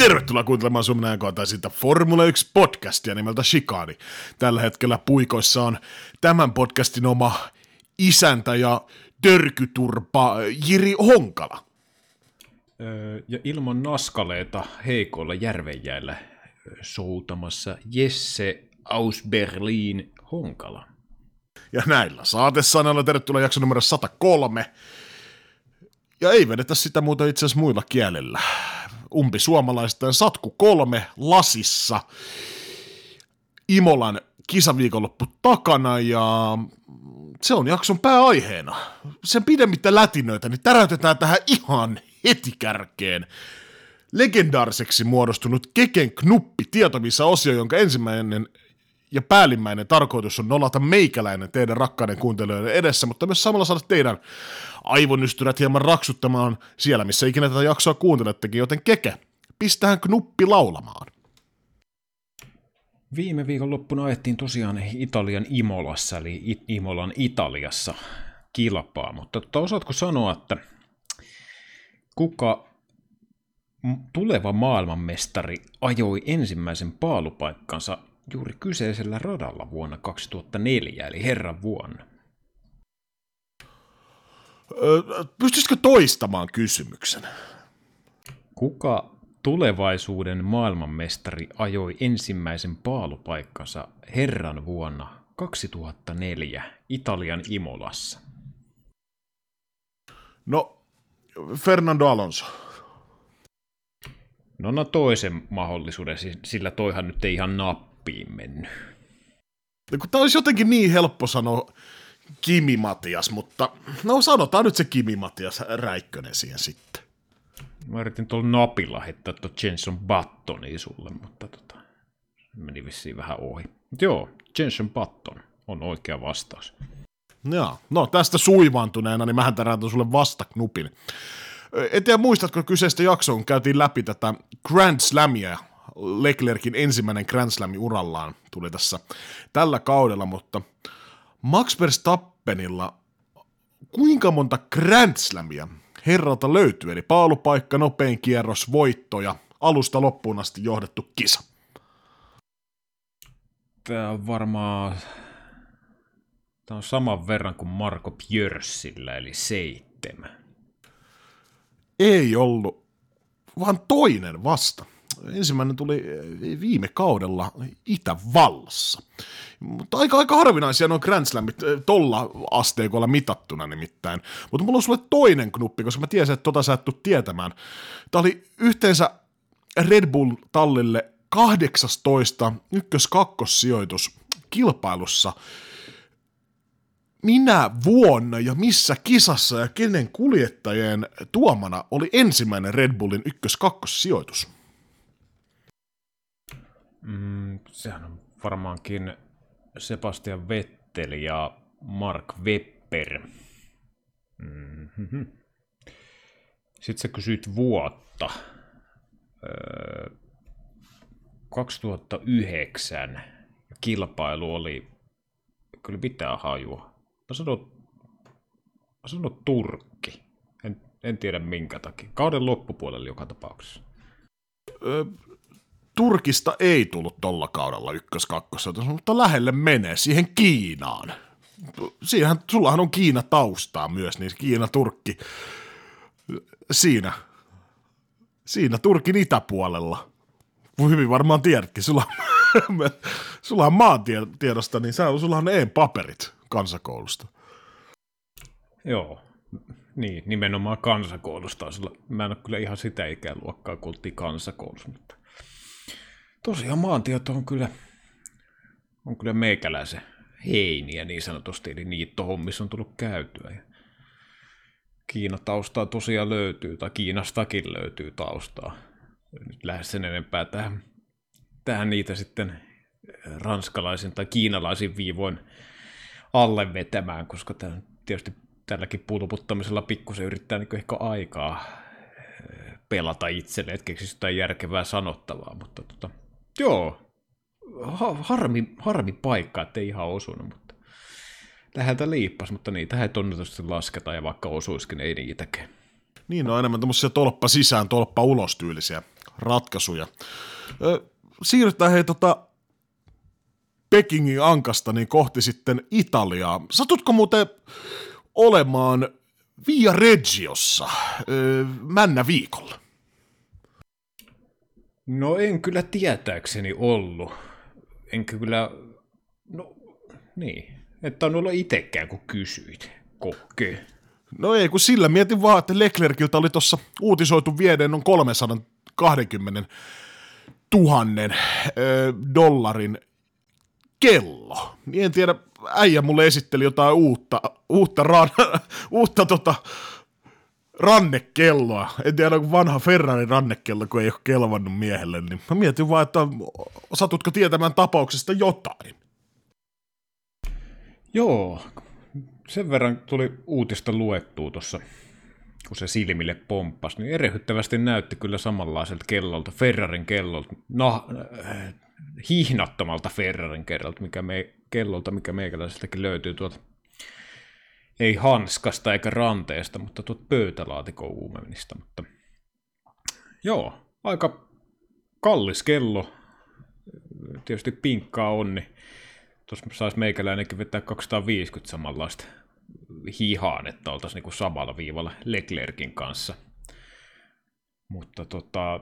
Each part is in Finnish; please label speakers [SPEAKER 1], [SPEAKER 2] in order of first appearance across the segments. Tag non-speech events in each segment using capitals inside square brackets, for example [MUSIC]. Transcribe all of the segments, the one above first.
[SPEAKER 1] Tervetuloa kuuntelemaan Suomen ajankohtaisinta Formula 1-podcastia nimeltä Shikani. Tällä hetkellä puikoissa on tämän podcastin oma isäntä ja törkyturpa Jiri Honkala.
[SPEAKER 2] Öö, ja ilman naskaleita heikoilla järvenjäillä soutamassa Jesse Ausberlin Honkala.
[SPEAKER 1] Ja näillä saatesanoilla tervetuloa jakso numero 103. Ja ei vedetä sitä muuta itse asiassa muilla kielillä. Umpi suomalaisten Satku kolme lasissa. Imolan kisaviikonloppu takana ja se on jakson pääaiheena. Sen pidemmittä lätinöitä, niin täräytetään tähän ihan heti kärkeen. Legendaariseksi muodostunut Keken knuppi tietomissa osio, jonka ensimmäinen ja päällimmäinen tarkoitus on nolata meikäläinen teidän rakkaiden kuuntelijoiden edessä, mutta myös samalla saada teidän aivonystyrät hieman raksuttamaan siellä, missä ikinä tätä jaksoa kuuntelettekin, joten keke, pistähän knuppi laulamaan.
[SPEAKER 2] Viime viikon loppuna ajettiin tosiaan Italian Imolassa, eli Imolan Italiassa kilpaa, mutta tota, osaatko sanoa, että kuka tuleva maailmanmestari ajoi ensimmäisen paalupaikkansa juuri kyseisellä radalla vuonna 2004, eli herran vuonna?
[SPEAKER 1] Pystyisikö toistamaan kysymyksen?
[SPEAKER 2] Kuka tulevaisuuden maailmanmestari ajoi ensimmäisen paalupaikkansa herran vuonna 2004 Italian Imolassa?
[SPEAKER 1] No, Fernando Alonso.
[SPEAKER 2] No, no toisen mahdollisuuden, sillä toihan nyt ei ihan nappiin mennyt.
[SPEAKER 1] No, kun tämä olisi jotenkin niin helppo sanoa Kimi Matias, mutta no sanotaan nyt se Kimi Matias Räikkönen siihen sitten.
[SPEAKER 2] Mä yritin tuolla napilla heittää tuon Jenson Buttonia sulle, mutta tota, meni vissiin vähän ohi. Mut joo, Jenson Button on oikea vastaus.
[SPEAKER 1] Joo, no tästä suivaantuneena, niin mähän täräytän sulle vastaknupin. En tiedä, muistatko kyseistä jaksoa, kun käytiin läpi tätä Grand Slamia, Leclerkin ensimmäinen Grand Slami urallaan tuli tässä tällä kaudella, mutta Max Verstappenilla kuinka monta Grand Slamia herralta löytyy, eli paalupaikka, nopein kierros, voittoja, alusta loppuun asti johdettu kisa.
[SPEAKER 2] Tämä on varmaan Tämä on saman verran kuin Marko Björsillä, eli seitsemän.
[SPEAKER 1] Ei ollut, vaan toinen vasta. Ensimmäinen tuli viime kaudella Itävallassa. Mutta aika, aika harvinaisia nuo Grand Slamit eh, tolla asteikolla mitattuna nimittäin. Mutta mulla on sulle toinen knuppi, koska mä tiesin, että tota sä et tietämään. Tämä oli yhteensä Red Bull-tallille 18 ykkös-kakkossijoitus kilpailussa. Minä vuonna ja missä kisassa ja kenen kuljettajien tuomana oli ensimmäinen Red Bullin ykkös-kakkossijoitus?
[SPEAKER 2] Mm, sehän on varmaankin Sebastian Vettel ja Mark Webber. Mm-hmm. Sitten sä kysyit vuotta. Öö, 2009 kilpailu oli, kyllä pitää hajua. Mä sanon, mä sanon Turkki. En, en tiedä minkä takia. Kauden loppupuolella joka tapauksessa.
[SPEAKER 1] Öö, Turkista ei tullut tolla kaudella ykkös-kakkosota, mutta lähelle menee siihen Kiinaan. Siinähän, sullahan on Kiina taustaa myös, niin Kiina-Turkki siinä, siinä Turkin itäpuolella. Hyvin varmaan tiedätkin, sulla, [LAUGHS] sulla on maantiedosta, niin sulla on e-paperit kansakoulusta.
[SPEAKER 2] Joo, niin, nimenomaan kansakoulusta. Mä en ole kyllä ihan sitä ikäluokkaa, kun oltiin kansakoulussa, mutta tosiaan maantieto on kyllä, on kyllä meikäläisen heiniä niin sanotusti, eli niittohommissa on tullut käytyä. Ja Kiina-taustaa tosiaan löytyy, tai Kiinastakin löytyy taustaa. Nyt lähes sen enempää tähän, tähän niitä sitten ranskalaisin tai kiinalaisin viivoin alle vetämään, koska tämän, tietysti tälläkin pulputtamisella pikkusen yrittää niin ehkä aikaa eh, pelata itselle, että keksisi jotain järkevää sanottavaa, mutta tota, Joo, ha- harmi, harmi paikka, ettei ihan osunut, mutta läheltä liippas, mutta niitä ei tunnetusti lasketa ja vaikka osuiskin, ei niitäkään.
[SPEAKER 1] Niin on enemmän tämmöisiä tolppa sisään, tolppa ulos tyylisiä ratkaisuja. Siirrytään hei tota Pekingin ankasta niin kohti sitten Italiaa. Satutko muuten olemaan Via Reggiossa ö, männä viikolla?
[SPEAKER 2] No en kyllä tietääkseni ollut. Enkä kyllä, no niin, että on ollut itsekään kun kysyit, kokke.
[SPEAKER 1] No ei, kun sillä mietin vaan, että Leclerciltä oli tuossa uutisoitu viedeen on 320 000 ö, dollarin kello. Niin en tiedä, äijä mulle esitteli jotain uutta, uutta, ran, [LAUGHS] uutta tota, rannekelloa. En tiedä, kun vanha Ferrari rannekello, kun ei ole kelvannut miehelle, niin mä mietin vaan, että satutko tietämään tapauksesta jotain?
[SPEAKER 2] Joo, sen verran tuli uutista luettua tuossa, kun se silmille pomppasi, niin erehyttävästi näytti kyllä samanlaiselta kellolta, Ferrarin kellolta, no, äh, hihnattomalta Ferrarin kellolta, mikä, me, kellolta, mikä meikäläiseltäkin löytyy tuolta ei hanskasta eikä ranteesta, mutta tuot pöytälaatikon uumenista. Mutta joo, aika kallis kello. Tietysti pinkkaa on, niin tuossa saisi meikäläinenkin vetää 250 samanlaista hihaan, että oltaisiin niinku samalla viivalla Leclerkin kanssa. Mutta tota,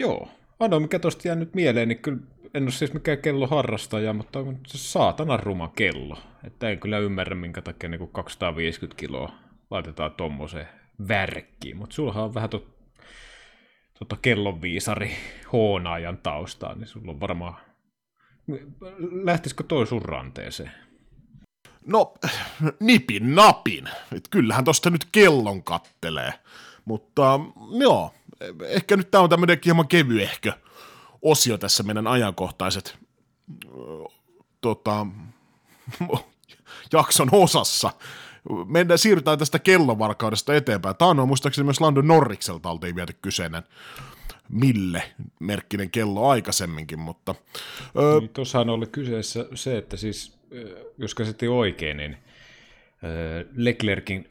[SPEAKER 2] joo, ainoa mikä tuosta jää nyt mieleen, niin kyllä en ole siis mikään kello harrastaja, mutta on se saatana ruma kello. Että en kyllä ymmärrä, minkä takia niin 250 kiloa laitetaan tuommoiseen värkkiin. Mutta sullahan on vähän tuota tota kellonviisari hoonaajan taustaa, niin sulla on varmaan... Lähtisikö toi sun ranteeseen?
[SPEAKER 1] No, nipin napin. Et kyllähän tosta nyt kellon kattelee. Mutta joo, ehkä nyt tää on tämmönen hieman kevyehkö osio tässä meidän ajankohtaiset tota, [LAUGHS] jakson osassa. Mennään, siirrytään tästä kellovarkaudesta eteenpäin. Tämä on muistaakseni myös Lando Norrikselta oltiin viety kyseinen mille merkkinen kello aikaisemminkin, mutta...
[SPEAKER 2] Öö, niin, Tuossahan oli kyseessä se, että siis, jos käsitti oikein, niin Leclerkin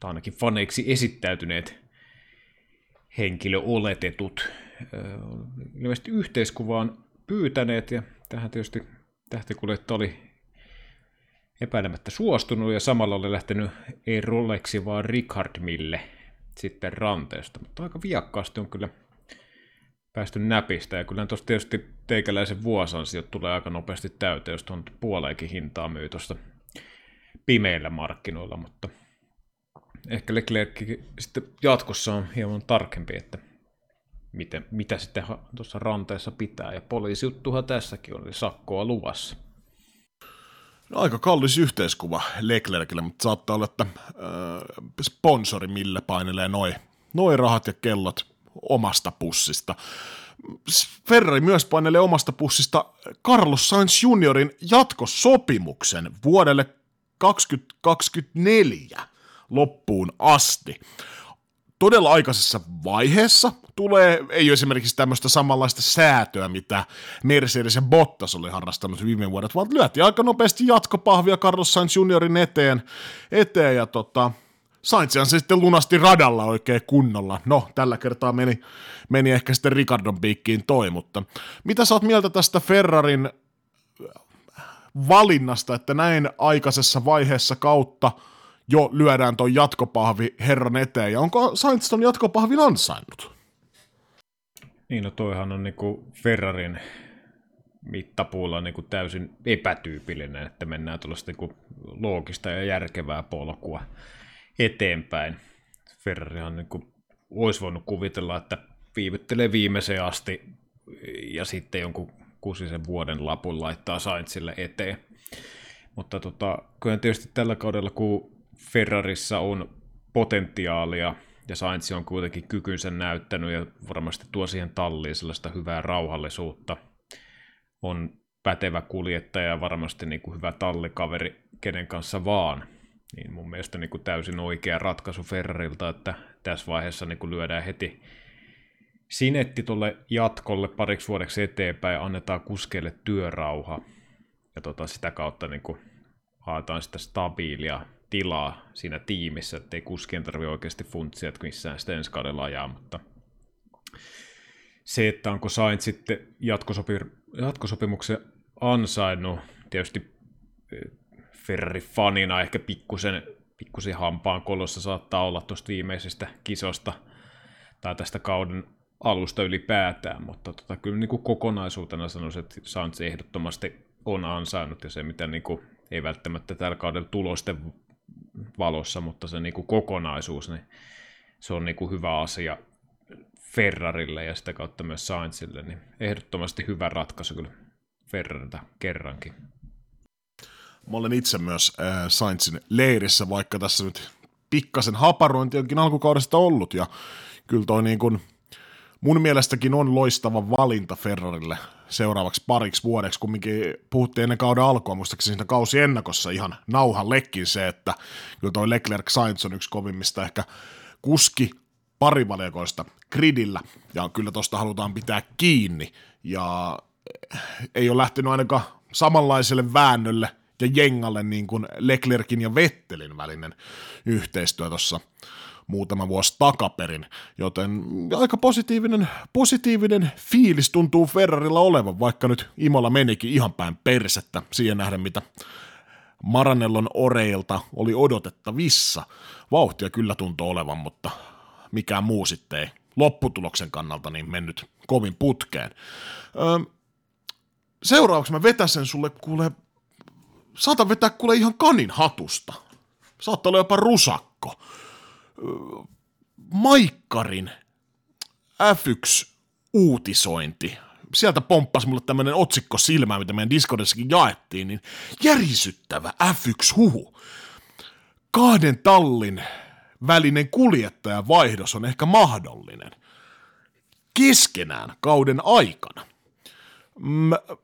[SPEAKER 2] tai ainakin faneiksi esittäytyneet henkilöoletetut ilmeisesti yhteiskuvaan pyytäneet, ja tähän tietysti tähtikuljettaja oli epäilemättä suostunut, ja samalla oli lähtenyt ei Rolexi, vaan Richard Mille sitten ranteesta. Mutta aika viakkaasti on kyllä päästy näpistä, ja kyllä tuossa tietysti teikäläisen vuosansiot tulee aika nopeasti täyteen, jos tuon puoleenkin hintaa myy tuosta pimeillä markkinoilla, mutta ehkä Leclerc sitten jatkossa on hieman tarkempi, että miten, mitä sitten tuossa ranteessa pitää. Ja poliisijuttuhan tässäkin on, eli sakkoa luvassa.
[SPEAKER 1] No, aika kallis yhteiskuva Leclercille, mutta saattaa olla, että äh, sponsori millä painelee noin noi rahat ja kellot omasta pussista. Ferrari myös painelee omasta pussista Carlos Sainz juniorin jatkosopimuksen vuodelle 2024 loppuun asti todella aikaisessa vaiheessa tulee, ei ole esimerkiksi tämmöistä samanlaista säätöä, mitä Mercedes ja Bottas oli harrastanut viime vuodet, vaan lyötiin aika nopeasti jatkopahvia Carlos Sainz juniorin eteen, eteen ja tota, Sainzihan se sitten lunasti radalla oikein kunnolla. No, tällä kertaa meni, meni ehkä sitten Ricardon piikkiin toi, mutta mitä sä oot mieltä tästä Ferrarin valinnasta, että näin aikaisessa vaiheessa kautta – jo lyödään ton jatkopahvi herran eteen, ja onko Sainz ton jatkopahvin ansainnut?
[SPEAKER 2] Niin, no toihan on niinku Ferrarin mittapuulla niinku täysin epätyypillinen, että mennään tuollaista niinku loogista ja järkevää polkua eteenpäin. Ferrarihan niinku olisi voinut kuvitella, että viivyttelee viimeiseen asti ja sitten jonkun kusisen vuoden lapun laittaa Sainzille eteen. Mutta tota, kyllä tietysti tällä kaudella, kun Ferrarissa on potentiaalia, ja Sainz on kuitenkin kykynsä näyttänyt ja varmasti tuo siihen talliin sellaista hyvää rauhallisuutta. On pätevä kuljettaja ja varmasti niin kuin hyvä tallikaveri kenen kanssa vaan. Niin mun mielestä niin kuin täysin oikea ratkaisu Ferrarilta, että tässä vaiheessa niin kuin lyödään heti sinetti tuolle jatkolle pariksi vuodeksi eteenpäin ja annetaan kuskeille työrauha. Ja tota, sitä kautta niin kuin haetaan sitä stabiilia tilaa siinä tiimissä, ettei kuskien tarvitse oikeasti funtsia, että missään sitä ensi kaudella ajaa, mutta se, että onko Sainz sitten jatkosopi- jatkosopimuksen ansainnut, tietysti eh, Ferrari-fanina ehkä pikkusen, pikkusen hampaan kolossa saattaa olla tuosta viimeisestä kisosta tai tästä kauden alusta ylipäätään, mutta tota, kyllä niin kuin kokonaisuutena sanoisin, että Sainz ehdottomasti on ansainnut ja se, mitä niin kuin, ei välttämättä tällä kaudella tulosten valossa, mutta se niin kuin kokonaisuus, niin se on niin kuin hyvä asia Ferrarille ja sitä kautta myös Sainzille, niin ehdottomasti hyvä ratkaisu kyllä Ferrarilta kerrankin.
[SPEAKER 1] Mä olen itse myös äh, Sainzin leirissä, vaikka tässä nyt pikkasen haparointi onkin alkukaudesta ollut, ja kyllä toi niin kuin, mun mielestäkin on loistava valinta Ferrarille seuraavaksi pariksi vuodeksi, kumminkin puhuttiin ennen kauden alkua, muistaakseni siinä kausi ennakossa ihan nauhan lekkin se, että kyllä toi Leclerc Sainz on yksi kovimmista ehkä kuski parivalikoista gridillä, ja kyllä tosta halutaan pitää kiinni, ja ei ole lähtenyt ainakaan samanlaiselle väännölle ja jengalle niin kuin Leclerkin ja Vettelin välinen yhteistyö tuossa muutama vuosi takaperin, joten aika positiivinen, positiivinen fiilis tuntuu Ferrarilla olevan, vaikka nyt Imola menikin ihan päin persettä siihen nähden, mitä Maranellon oreilta oli odotettavissa. Vauhtia kyllä tuntuu olevan, mutta mikään muu sitten ei lopputuloksen kannalta niin mennyt kovin putkeen. Öö, seuraavaksi mä vetäsen sulle, kuule, saatan vetää kuule ihan kanin hatusta. Saattaa olla jopa rusakko. Maikkarin F1-uutisointi. Sieltä pomppasi mulle tämmönen otsikko silmää, mitä meidän Discordissakin jaettiin, niin järisyttävä F1-huhu. Kahden tallin välinen kuljettajavaihdos on ehkä mahdollinen. Keskenään kauden aikana. M-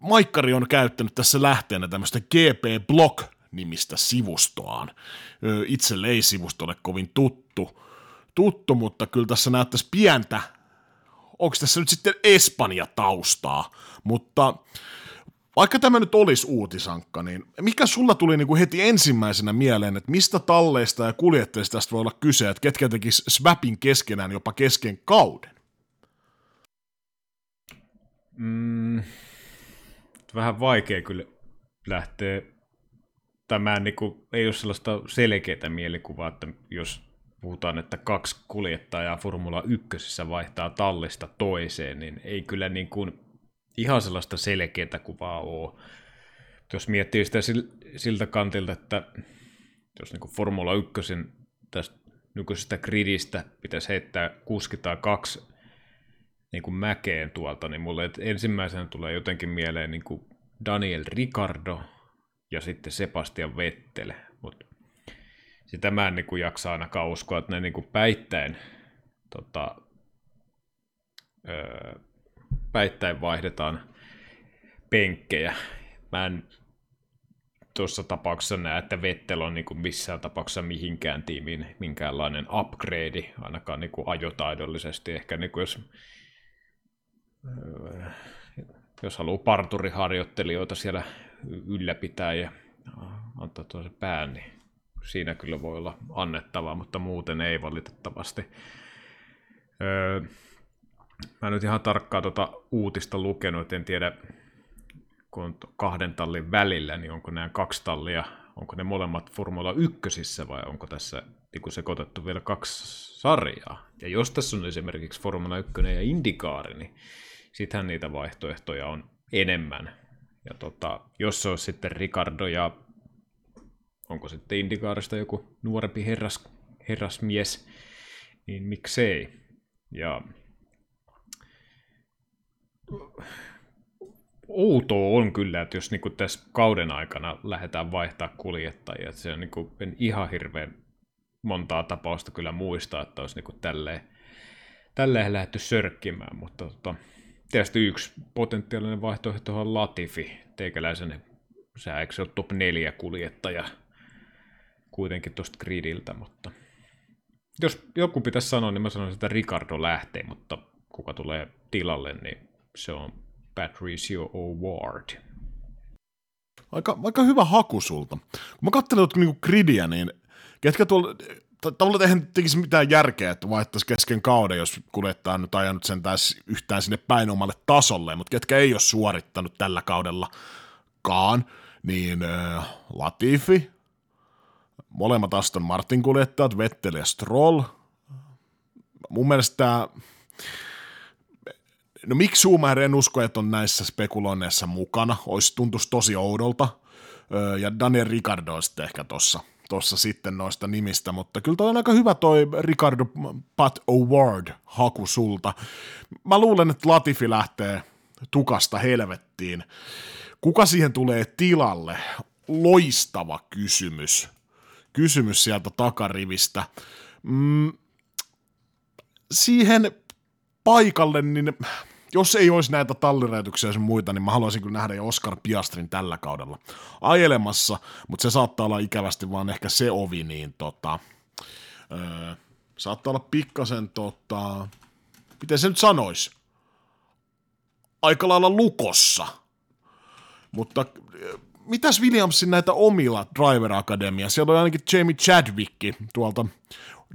[SPEAKER 1] Maikkari on käyttänyt tässä lähteenä tämmöistä GP Block nimistä sivustoaan. Itselle ei sivusto ole kovin tuttu, tuttu, mutta kyllä tässä näyttäisi pientä, onko tässä nyt sitten Espanja-taustaa, mutta vaikka tämä nyt olisi uutisankka, niin mikä sulla tuli niin kuin heti ensimmäisenä mieleen, että mistä talleista ja kuljettajista tästä voi olla kyse, että ketkä tekis swapin keskenään jopa kesken kauden?
[SPEAKER 2] Mm, vähän vaikea kyllä lähteä, tämä niin kuin, ei ole sellaista selkeää mielikuvaa, että jos puhutaan, että kaksi kuljettajaa Formula 1 vaihtaa tallista toiseen, niin ei kyllä niin kuin ihan sellaista selkeää kuvaa ole. Jos miettii sitä siltä kantilta, että jos niin kuin Formula 1 tästä nykyisestä gridistä pitäisi heittää kuski tai kaksi niin kuin mäkeen tuolta, niin mulle ensimmäisenä tulee jotenkin mieleen niin kuin Daniel Ricardo ja sitten Sebastian Vettel, mutta sitä mä en niin kuin jaksa ainakaan uskoa, että ne niin kuin päittäin, tota, öö, päittäin vaihdetaan penkkejä. Mä en tuossa tapauksessa näe, että Vettel on niin kuin missään tapauksessa mihinkään tiimiin minkäänlainen upgrade, ainakaan niin kuin ajotaidollisesti. Ehkä niin kuin jos öö, jos haluaa parturiharjoittelijoita siellä ylläpitää ja antaa tuossa pään, niin siinä kyllä voi olla annettavaa, mutta muuten ei valitettavasti. Öö, mä en nyt ihan tarkkaan tuota uutista lukenut, en tiedä, kun kahden tallin välillä, niin onko nämä kaksi tallia, onko ne molemmat Formula 1 vai onko tässä niin sekoitettu vielä kaksi sarjaa. Ja jos tässä on esimerkiksi Formula 1 ja Indikaari, niin sittenhän niitä vaihtoehtoja on enemmän. Ja tota, jos se olisi sitten Ricardo ja onko sitten Indikaarista joku nuorempi herras, herrasmies, niin miksei. Ja outoa on kyllä, että jos niinku tässä kauden aikana lähdetään vaihtaa kuljettajia, että se on niinku, en ihan hirveän montaa tapausta kyllä muista, että olisi niinku tälleen, tälleen lähdetty sörkkimään, mutta tota, tietysti yksi potentiaalinen vaihtoehto on Latifi, teikäläisen, sä eikö se ole top 4 kuljettaja kuitenkin tuosta gridiltä, mutta jos joku pitäisi sanoa, niin mä sanoisin, että Ricardo lähtee, mutta kuka tulee tilalle, niin se on Patricio O'Ward.
[SPEAKER 1] Aika, aika hyvä haku sulta. Kun mä katselin niinku gridiä, niin ketkä tuolla, tavallaan eihän tekisi mitään järkeä, että vaihtaisi kesken kauden, jos kuljettaa nyt ajanut sen taas yhtään sinne päin omalle tasolle, mutta ketkä ei ole suorittanut tällä kaudellakaan, niin äh, Latifi, molemmat Aston Martin kuljettajat, Vettel ja Stroll. Mun mielestä no miksi Schumacher en usko, että on näissä spekuloinneissa mukana, olisi tuntuisi tosi oudolta, ja Daniel Ricardo on sitten ehkä tossa, tossa sitten noista nimistä, mutta kyllä toi on aika hyvä toi Ricardo Pat Award haku sulta. Mä luulen, että Latifi lähtee tukasta helvettiin. Kuka siihen tulee tilalle? Loistava kysymys. Kysymys sieltä takarivistä. Mm, siihen paikalle, niin jos ei olisi näitä talliräjätyksiä ja muita, niin mä haluaisin kyllä nähdä jo Oscar Piastrin tällä kaudella ajelemassa, mutta se saattaa olla ikävästi vaan ehkä se ovi, niin tota, öö, saattaa olla pikkasen, tota, miten se nyt sanoisi, aika lailla lukossa. Mutta mitäs Williamsin näitä omilla Driver Academia? Siellä on ainakin Jamie Chadwick tuolta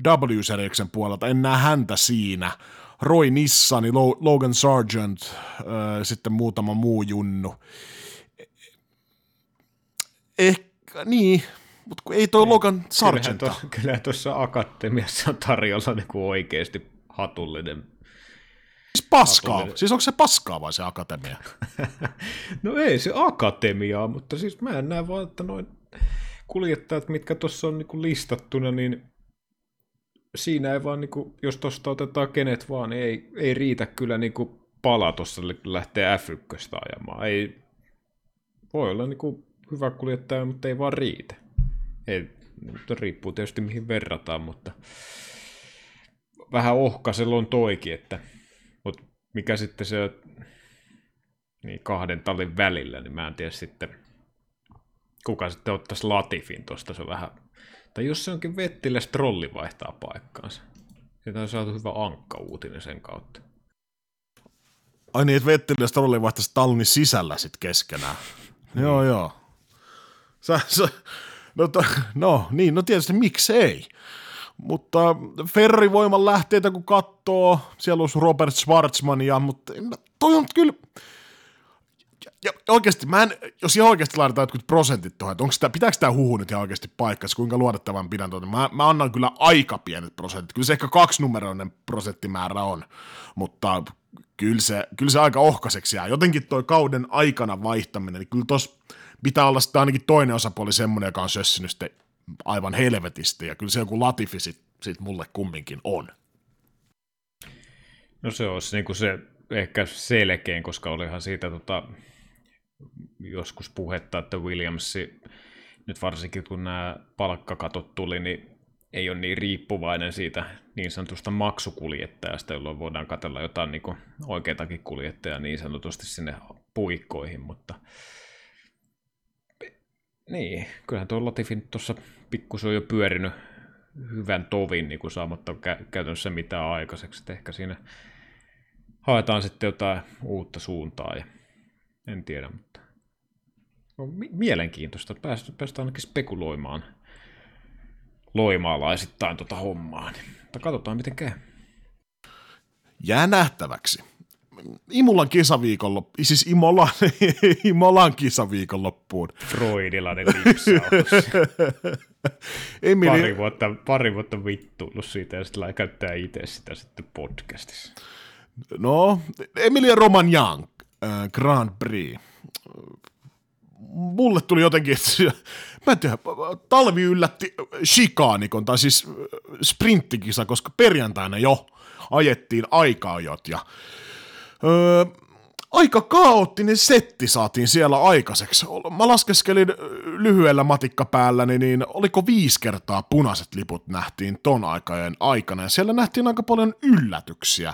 [SPEAKER 1] W-serieksen puolelta, en näe häntä siinä. Roy Nissani, Logan Sargent, äh, sitten muutama muu junnu. Ehkä, niin, mutta ei toi niin, Logan Sargent.
[SPEAKER 2] Kyllä tuossa akatemiassa on tarjolla niin kuin oikeasti hatullinen
[SPEAKER 1] Siis paskaa. Hatullinen. Siis onko se paskaa vai se akatemia? [LAUGHS]
[SPEAKER 2] no ei se akatemia, mutta siis mä en näe vaan, että noin kuljettajat, mitkä tuossa on niin listattuna, niin siinä ei vaan, niin kuin, jos tuosta otetaan kenet vaan, niin ei, ei riitä kyllä niin kuin pala tuossa lähtee F1 ajamaan. Ei, voi olla niin kuin hyvä kuljettaja, mutta ei vaan riitä. Ei, riippuu tietysti mihin verrataan, mutta vähän ohkasella on toikin, että mutta mikä sitten se niin kahden tallin välillä, niin mä en tiedä sitten, kuka sitten ottaisi Latifin tuosta, se on vähän tai jos se onkin Vettille Strolli vaihtaa paikkaansa. Siitä on saatu hyvä ankka-uutinen sen kautta.
[SPEAKER 1] Ai niin, että Vettille Strolli vaihtaisi tallin sisällä sitten keskenään. Mm. Joo, joo. Sä, sä, no, to, no, niin, no tietysti miksei. Mutta Ferrivoiman lähteitä kun katsoo, siellä olisi Robert Schwarzmania, mutta toi on kyllä, ja oikeasti, mä en, jos ihan oikeasti laitetaan jotkut prosentit tuohon, että onko sitä, pitääkö tämä huhu nyt ihan oikeasti paikkansa, kuinka luotettavan pidän tuota, mä, mä annan kyllä aika pienet prosentit, kyllä se ehkä kaksinumeroinen prosenttimäärä on, mutta kyllä se, kyllä se aika ohkaiseksi jää. Jotenkin toi kauden aikana vaihtaminen, niin kyllä tos pitää olla sitten ainakin toinen osapuoli semmoinen, joka on sössinyt sitten aivan helvetisti, ja kyllä se joku Latifi sit, sit mulle kumminkin on.
[SPEAKER 2] No se olisi niin kuin se ehkä selkein, koska olihan siitä tota, joskus puhetta, että Williams, nyt varsinkin kun nämä palkkakatot tuli, niin ei ole niin riippuvainen siitä niin sanotusta maksukuljettajasta, jolloin voidaan katsella jotain niin oikeitakin kuljettajaa niin sanotusti sinne puikkoihin, mutta niin, kyllähän tuo Latifin tuossa pikkusen on jo pyörinyt hyvän tovin niin kuin saamatta kä- käytännössä mitään aikaiseksi, että ehkä siinä haetaan sitten jotain uutta suuntaa ja en tiedä, mutta on mielenkiintoista. Päästään, päästään ainakin spekuloimaan loimaalaisittain tota hommaa. Niin. Mutta katsotaan miten käy.
[SPEAKER 1] Jää nähtäväksi. Imulan kisaviikonloppu, siis Imolan, [LAUGHS] Imolan kisaviikonloppuun.
[SPEAKER 2] Freudilainen lipsaus. [LAUGHS] Emili... pari, vuotta, pari vuotta vittuillut siitä ja sitten käyttää itse sitä sitten podcastissa.
[SPEAKER 1] No, Emilia Romagnan äh, Grand Prix. Mulle tuli jotenkin, että mä en tiedä, talvi yllätti Chicaanikon, tai siis sprinttikisa, koska perjantaina jo ajettiin aikaajot ja öö, aika kaoottinen setti saatiin siellä aikaiseksi. Mä laskeskelin lyhyellä matikkapäälläni, niin oliko viisi kertaa punaiset liput nähtiin ton aikajen aikana, ja siellä nähtiin aika paljon yllätyksiä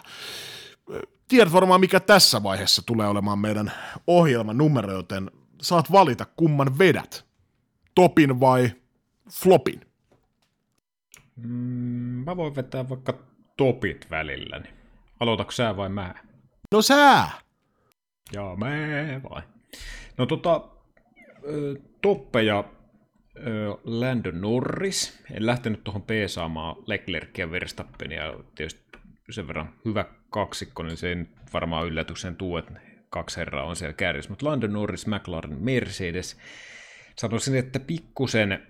[SPEAKER 1] tiedät varmaan, mikä tässä vaiheessa tulee olemaan meidän ohjelman numero, joten saat valita, kumman vedät. Topin vai flopin?
[SPEAKER 2] Mm, mä voin vetää vaikka topit välilläni. Aloitatko sä vai mä?
[SPEAKER 1] No sä!
[SPEAKER 2] Joo, mä vai. No tota, Toppe ja Lando Norris. En lähtenyt tuohon peesaamaan Leclercia Verstappenia. Tietysti sen verran hyvä kaksikko, niin se ei varmaan yllätyksen tuu, että kaksi herraa on siellä kärjessä. Mutta Lando Norris, McLaren, Mercedes. Sanoisin, että pikkusen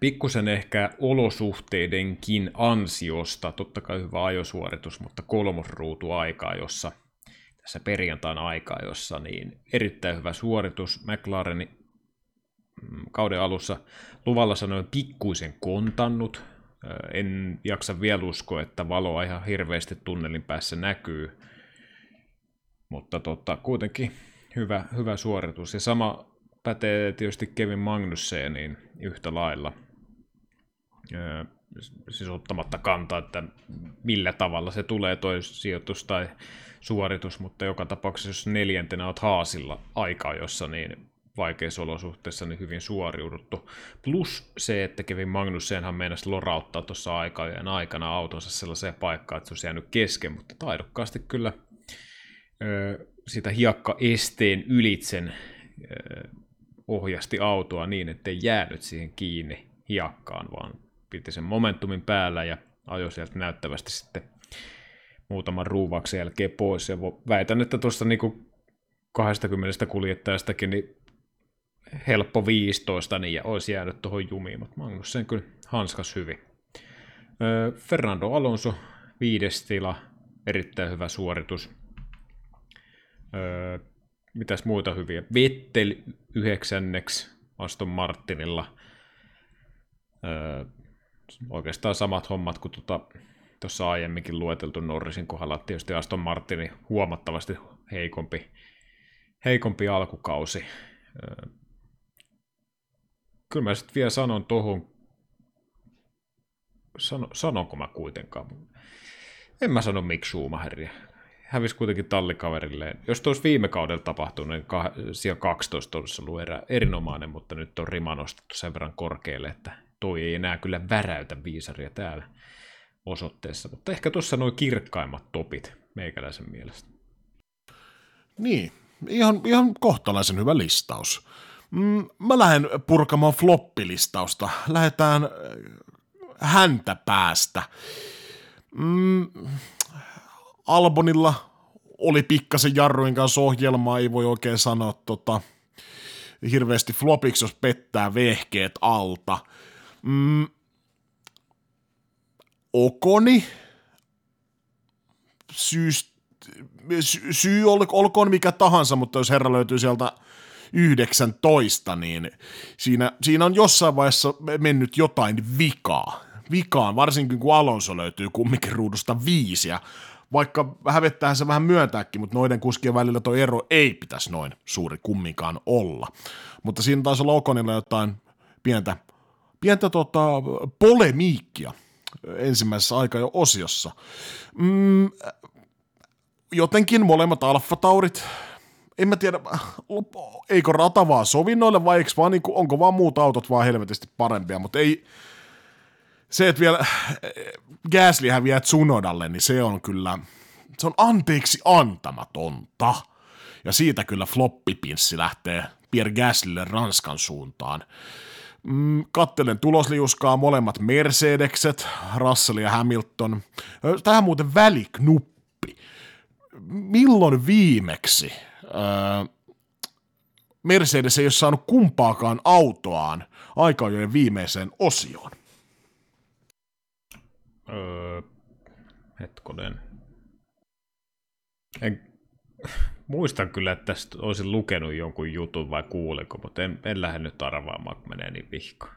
[SPEAKER 2] pikkusen ehkä olosuhteidenkin ansiosta, totta kai hyvä ajosuoritus, mutta kolmosruutu aikaa, jossa tässä perjantain aikaa, jossa niin erittäin hyvä suoritus. McLaren mm, kauden alussa luvalla sanoen pikkuisen kontannut. En jaksa vielä uskoa, että valoa ihan hirveästi tunnelin päässä näkyy. Mutta tota, kuitenkin hyvä, hyvä suoritus. Ja sama pätee tietysti Kevin Magnusseniin yhtä lailla. Siis ottamatta kantaa, että millä tavalla se tulee toi sijoitus tai suoritus, mutta joka tapauksessa jos neljäntenä olet haasilla aikaa, jossa niin vaikeissa olosuhteissa niin hyvin suoriuduttu. Plus se, että Kevin Magnussenhan meinasi lorauttaa tuossa aikajan aikana autonsa sellaiseen paikkaan, että se olisi jäänyt kesken, mutta taidokkaasti kyllä sitä hiekkaesteen ylitsen ö, ohjasti autoa niin, ettei jäänyt siihen kiinni hiakkaan, vaan piti sen momentumin päällä ja ajoi sieltä näyttävästi sitten muutaman ruuvauksen jälkeen pois. Ja väitän, että tuosta niin 20 kuljettajastakin niin helppo 15 niin ja olisi jäänyt tuohon jumiin, mutta sen kyllä hanskas hyvin. Fernando Alonso viides tila, erittäin hyvä suoritus. mitäs muita hyviä? Vettel yhdeksänneksi Aston Martinilla. oikeastaan samat hommat kuin tuota aiemminkin lueteltu Norrisin kohdalla. Tietysti Aston Martini huomattavasti heikompi, heikompi alkukausi. Kyllä mä sitten vielä sanon tuohon, sano, sanonko mä kuitenkaan, en mä sano miksi Schumacheria. Hävisi kuitenkin tallikaverilleen. Jos tuossa viime kaudella tapahtunut, niin kah- siellä 12 olisi ollut erä, erinomainen, mutta nyt on rima nostettu sen verran korkealle, että toi ei enää kyllä väräytä viisaria täällä osoitteessa, mutta ehkä tuossa noin kirkkaimmat topit meikäläisen mielestä.
[SPEAKER 1] Niin, ihan, ihan kohtalaisen hyvä listaus. Mm, mä lähden purkamaan floppilistausta. Lähdetään äh, häntä päästä. Mm, Albonilla oli pikkasen jarruin kanssa ohjelmaa, ei voi oikein sanoa tota, hirveästi flopiksi, jos pettää vehkeet alta. Mm, Okoni, syy, syy olkoon mikä tahansa, mutta jos herra löytyy sieltä 19, niin siinä, siinä on jossain vaiheessa mennyt jotain vikaa. Vikaan, varsinkin kun Alonso löytyy kumminkin ruudusta viisi, ja vaikka hävettää se vähän myöntääkin, mutta noiden kuskien välillä tuo ero ei pitäisi noin suuri kumminkaan olla. Mutta siinä taisi olla Okonilla jotain pientä, pientä tota, polemiikkia ensimmäisessä aika jo osiossa. Mm, jotenkin molemmat alfataurit, en mä tiedä, eikö rata vaan sovinnoille vai eikö vaan, niin kuin, onko vaan muut autot vaan helvetisti parempia, mutta ei, se, että vielä Gasly häviää Tsunodalle, niin se on kyllä, se on anteeksi antamatonta. Ja siitä kyllä floppipinssi lähtee Pierre Gaslylle Ranskan suuntaan. Mm, kattelen tulosliuskaa molemmat Mercedekset, Russell ja Hamilton. Tähän muuten väliknuppi. Milloin viimeksi öö, Mercedes ei ole saanut kumpaakaan autoaan aikajojen viimeiseen osioon?
[SPEAKER 2] Öö, hetkonen. En, muistan kyllä, että tästä olisin lukenut jonkun jutun vai kuuliko, mutta en, en lähde nyt arvaamaan, kun menee niin vihkoon.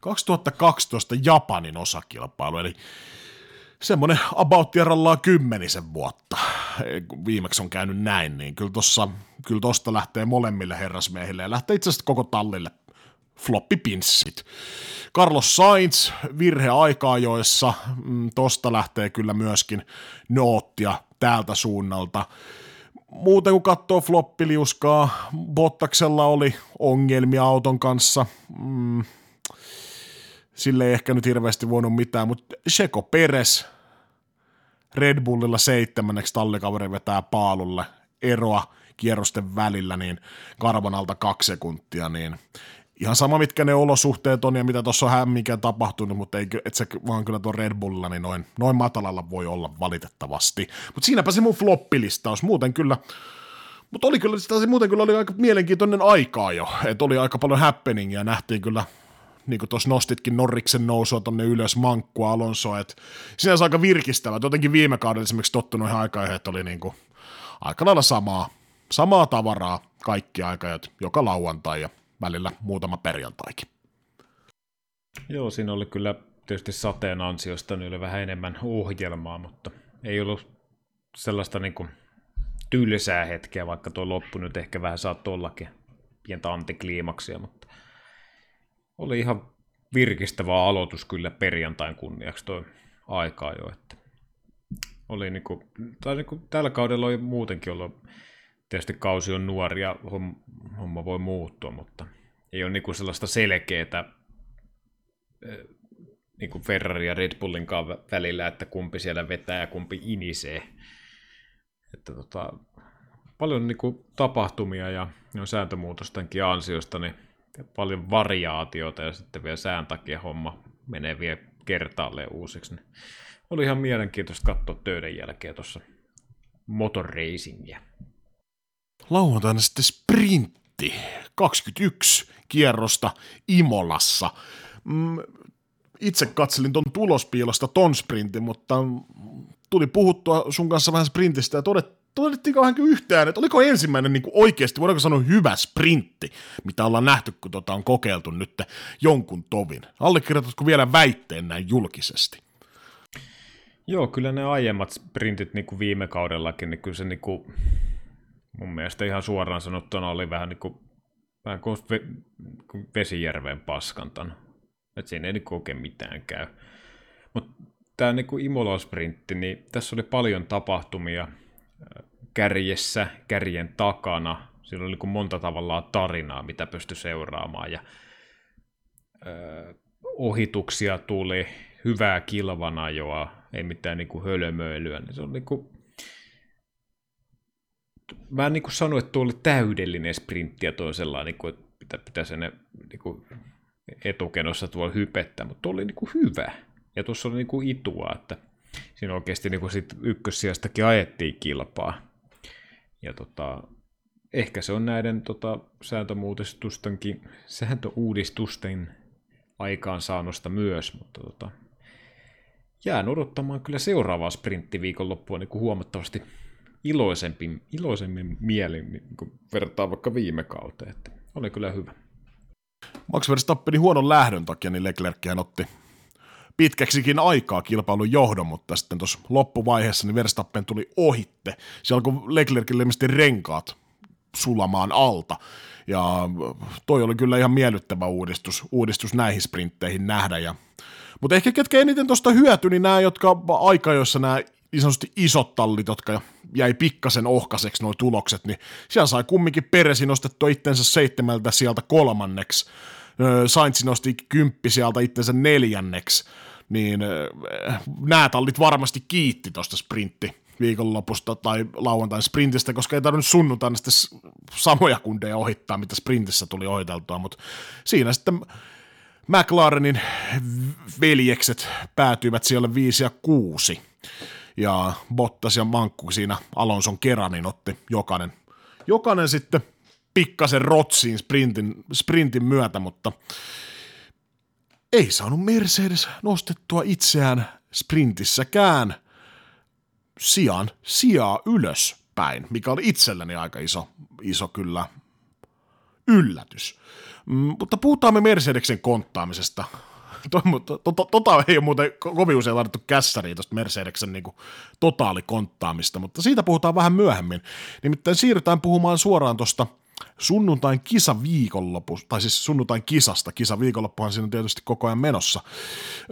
[SPEAKER 1] 2012 Japanin osakilpailu, eli semmoinen about kymmenisen vuotta. Viimeksi on käynyt näin, niin kyllä tossa, kyllä lähtee molemmille herrasmiehille ja lähtee itse asiassa koko tallille floppipinssit. Carlos Sainz, virhe aika-ajoissa, mm, tosta lähtee kyllä myöskin noottia täältä suunnalta muuten kun katsoo floppiliuskaa, Bottaksella oli ongelmia auton kanssa. Mm, sille ei ehkä nyt hirveästi voinut mitään, mutta Checo Peres Red Bullilla seitsemänneksi tallikaveri vetää paalulle eroa kierrosten välillä, niin karvan alta kaksi sekuntia, niin ihan sama mitkä ne olosuhteet on ja mitä tuossa on hämminkin tapahtunut, mutta ei, et se vaan kyllä tuon Red Bullilla niin noin, noin matalalla voi olla valitettavasti. Mutta siinäpä se mun floppilistaus, muuten kyllä mutta oli kyllä, sitä se muuten kyllä oli aika mielenkiintoinen aikaa jo, että oli aika paljon happeningia, nähtiin kyllä niin kuin tuossa nostitkin Norriksen nousua tonne ylös, Mankkua, Alonso, että sinänsä aika virkistävä. Jotenkin viime kaudella esimerkiksi tottunut ihan aika että oli niin kuin aika lailla samaa, samaa tavaraa kaikki aikajat, joka lauantai ja välillä muutama perjantaikin.
[SPEAKER 2] Joo, siinä oli kyllä tietysti sateen ansiosta niin oli vähän enemmän ohjelmaa, mutta ei ollut sellaista niin kuin tylsää hetkeä, vaikka tuo loppu nyt ehkä vähän saattoi ollakin pientä antikliimaksia, mutta oli ihan virkistävä aloitus kyllä perjantain kunniaksi tuo aikaa jo, että oli niinku, tai niinku, tällä kaudella oli muutenkin ollut, tietysti kausi on nuori ja homma voi muuttua, mutta ei ole niinku sellaista selkeää niinku Ferrari ja Red Bullin välillä, että kumpi siellä vetää ja kumpi inisee. Että tota, paljon niinku tapahtumia ja no, sääntömuutostenkin ansiosta, niin paljon variaatiota ja sitten vielä sään takia homma menee vielä kertaalleen uusiksi. Niin oli ihan mielenkiintoista katsoa töiden jälkeen tuossa motorracingia.
[SPEAKER 1] Lauantaina sitten sprintti, 21 kierrosta Imolassa. Mm, itse katselin ton tulospiilosta ton sprintin, mutta tuli puhuttua sun kanssa vähän sprintistä ja todettiin vähän yhtään, että oliko ensimmäinen niin kuin oikeasti, voidaanko sanoa hyvä sprintti, mitä ollaan nähty, kun tota on kokeiltu nyt jonkun tovin. Allekirjoitatko vielä väitteen näin julkisesti?
[SPEAKER 2] Joo, kyllä ne aiemmat sprintit niin kuin viime kaudellakin, niin kyllä se niin kuin, mun mielestä ihan suoraan sanottuna oli vähän niin kuin, vähän kuin Vesijärven paskantan. Että siinä ei niin oikein mitään käy. Mutta tämä niin Imola-sprintti, niin tässä oli paljon tapahtumia kärjessä, kärjen takana. Siinä oli niin monta tavallaan tarinaa, mitä pystyi seuraamaan. Ja, ö, ohituksia tuli, hyvää kilvanajoa, ei mitään niin kuin hölmöilyä. Niin se on niin kuin... Mä niin kuin että tuo oli täydellinen sprintti ja tuo sellainen, niin kuin, että pitää, pitää niin kuin etukenossa tuolla hypettä, mutta tuo oli niin kuin hyvä. Ja tuossa oli niin kuin itua, että siinä oikeasti niin ykkössijastakin ajettiin kilpaa. Ja tota, ehkä se on näiden tota, sääntömuudistustenkin, sääntöuudistusten aikaansaannosta myös, mutta tota, jään odottamaan kyllä seuraavaa sprinttiviikonloppua niin kuin huomattavasti iloisempi, iloisemmin mielin niin kuin vertaa vaikka viime kauteen, että oli kyllä hyvä.
[SPEAKER 1] Max Verstappenin huonon lähdön takia niin Leclerckihän otti pitkäksikin aikaa kilpailun johdon, mutta sitten tuossa loppuvaiheessa niin Verstappen tuli ohitte. Siellä alkoi Leclercille ilmeisesti renkaat sulamaan alta. Ja toi oli kyllä ihan miellyttävä uudistus, uudistus näihin sprintteihin nähdä. Ja, mutta ehkä ketkä eniten tuosta hyötyi, niin nämä, jotka aika, joissa nämä niin sanotusti isot tallit, jotka jäi pikkasen ohkaseksi nuo tulokset, niin siellä sai kumminkin Peresi nostettua itsensä seitsemältä sieltä kolmanneksi. Sainz nosti kymppi sieltä itsensä neljänneksi, niin nämä tallit varmasti kiitti tuosta sprintti viikonlopusta tai lauantain sprintistä, koska ei tarvinnut sunnuntaina sitten samoja kundeja ohittaa, mitä sprintissä tuli ohiteltua, mutta siinä sitten McLarenin veljekset päätyivät siellä 5 ja 6, ja Bottas ja Mankku siinä Alonson kerran, niin otti jokainen, jokainen sitten pikkasen rotsiin sprintin, sprintin myötä, mutta ei saanut Mercedes nostettua itseään sprintissäkään sijaan sijaa ylöspäin, mikä oli itselleni aika iso, iso kyllä yllätys. Mm, mutta puhutaan me Mercedeksen konttaamisesta. [LAUGHS] Tota, ei ole muuten kovin usein laitettu kässäriä tuosta Mercedeksen niin totaalikonttaamista, mutta siitä puhutaan vähän myöhemmin. Nimittäin siirrytään puhumaan suoraan tuosta – sunnuntain kisa viikonloppu, tai siis sunnuntain kisasta, kisa viikonloppuhan siinä on tietysti koko ajan menossa.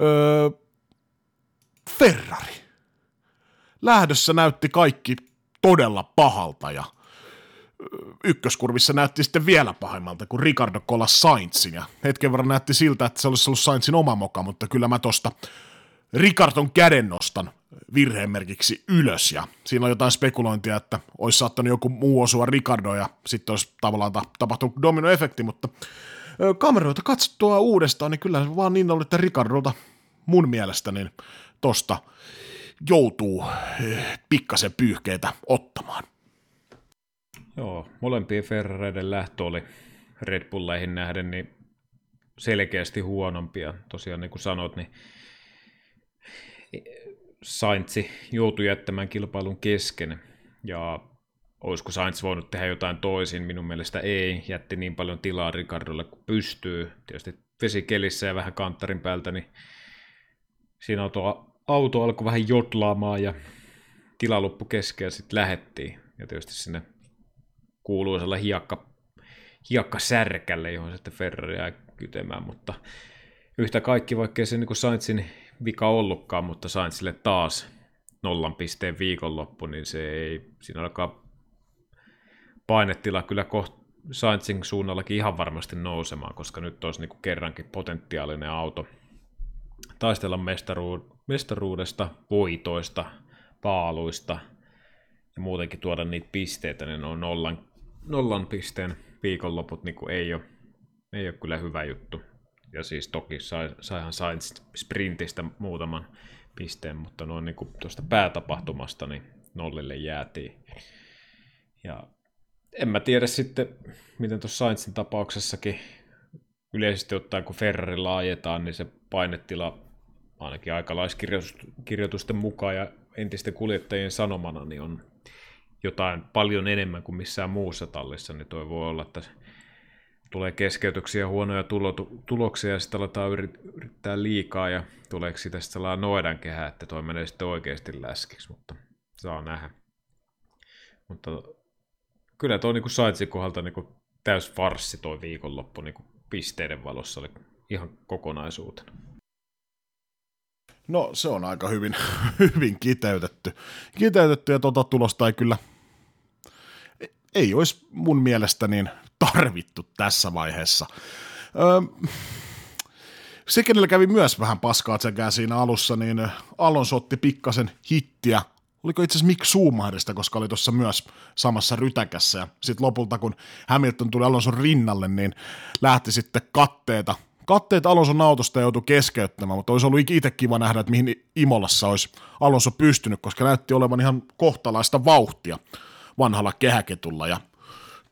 [SPEAKER 1] Öö, Ferrari. Lähdössä näytti kaikki todella pahalta ja ykköskurvissa näytti sitten vielä pahemmalta, kun Ricardo kolla Sainzin ja hetken verran näytti siltä, että se olisi ollut Sainzin oma moka, mutta kyllä mä tosta Ricardon käden nostan virhemerkiksi ylös, ja siinä on jotain spekulointia, että olisi saattanut joku muu osua Ricardo, ja sitten olisi tavallaan tapahtunut dominoefekti, mutta kameroita katsottua uudestaan, niin kyllä se vaan niin oli, että Ricardolta mun mielestä niin tosta joutuu pikkasen pyyhkeitä ottamaan.
[SPEAKER 2] Joo, molempien Ferrareiden lähtö oli Red Bulleihin nähden niin selkeästi huonompia. Tosiaan niin kuin sanot, niin Saintsi joutui jättämään kilpailun kesken. Ja olisiko Sainz voinut tehdä jotain toisin, minun mielestä ei, jätti niin paljon tilaa Ricardolle kuin pystyy, tietysti vesikelissä ja vähän kanttarin päältä, niin siinä auto, auto alkoi vähän jotlaamaan ja tila loppu kesken ja sitten lähettiin, ja tietysti sinne kuuluisella hiekka, särkälle, johon sitten Ferrari jäi kytemään, mutta yhtä kaikki, vaikkei se niin Sainzin vika ollutkaan, mutta Sainzille taas nollan pisteen viikonloppu, niin se ei, siinä alkaa painetila kyllä koht Sainzin suunnallakin ihan varmasti nousemaan, koska nyt olisi niin kerrankin potentiaalinen auto taistella mestaruud- mestaruudesta, voitoista, paaluista ja muutenkin tuoda niitä pisteitä, niin on nollan, nollan pisteen viikonloput niin ei, ole, ei ole kyllä hyvä juttu. Ja siis toki sai, saihan Sainz sprintistä muutaman pisteen, mutta noin niin tuosta päätapahtumasta niin nollille jäätiin. Ja en mä tiedä sitten, miten tuossa Sainzin tapauksessakin yleisesti ottaen, kun Ferrari laajetaan, niin se painetila ainakin aikalaiskirjoitusten mukaan ja entisten kuljettajien sanomana niin on jotain paljon enemmän kuin missään muussa tallissa, niin toi voi olla, että tulee keskeytyksiä, huonoja tulo- tuloksia ja sitten aletaan yrittää liikaa ja tuleeko siitä sitten sellainen noidan kehä, että toi menee sitten oikeasti läskiksi, mutta saa nähdä. Mutta kyllä tuo niin Saitsin kohdalta niin täys farssi tuo viikonloppu niin pisteiden valossa oli ihan kokonaisuutena.
[SPEAKER 1] No se on aika hyvin, [LAUGHS] hyvin kiteytetty. Kiteytetty ja tuota tulosta ei kyllä, ei olisi mun mielestä niin tarvittu tässä vaiheessa. Öö, se, kenellä kävi myös vähän paskaa sekä siinä alussa, niin Alonso otti pikkasen hittiä oliko itse asiassa Mick Schumacherista, koska oli tuossa myös samassa rytäkässä. Ja sitten lopulta, kun Hamilton tuli Alonson rinnalle, niin lähti sitten katteita, katteet Alonson autosta joutui keskeyttämään, mutta olisi ollut itse kiva nähdä, että mihin Imolassa olisi Alonso pystynyt, koska näytti olevan ihan kohtalaista vauhtia vanhalla kehäketulla ja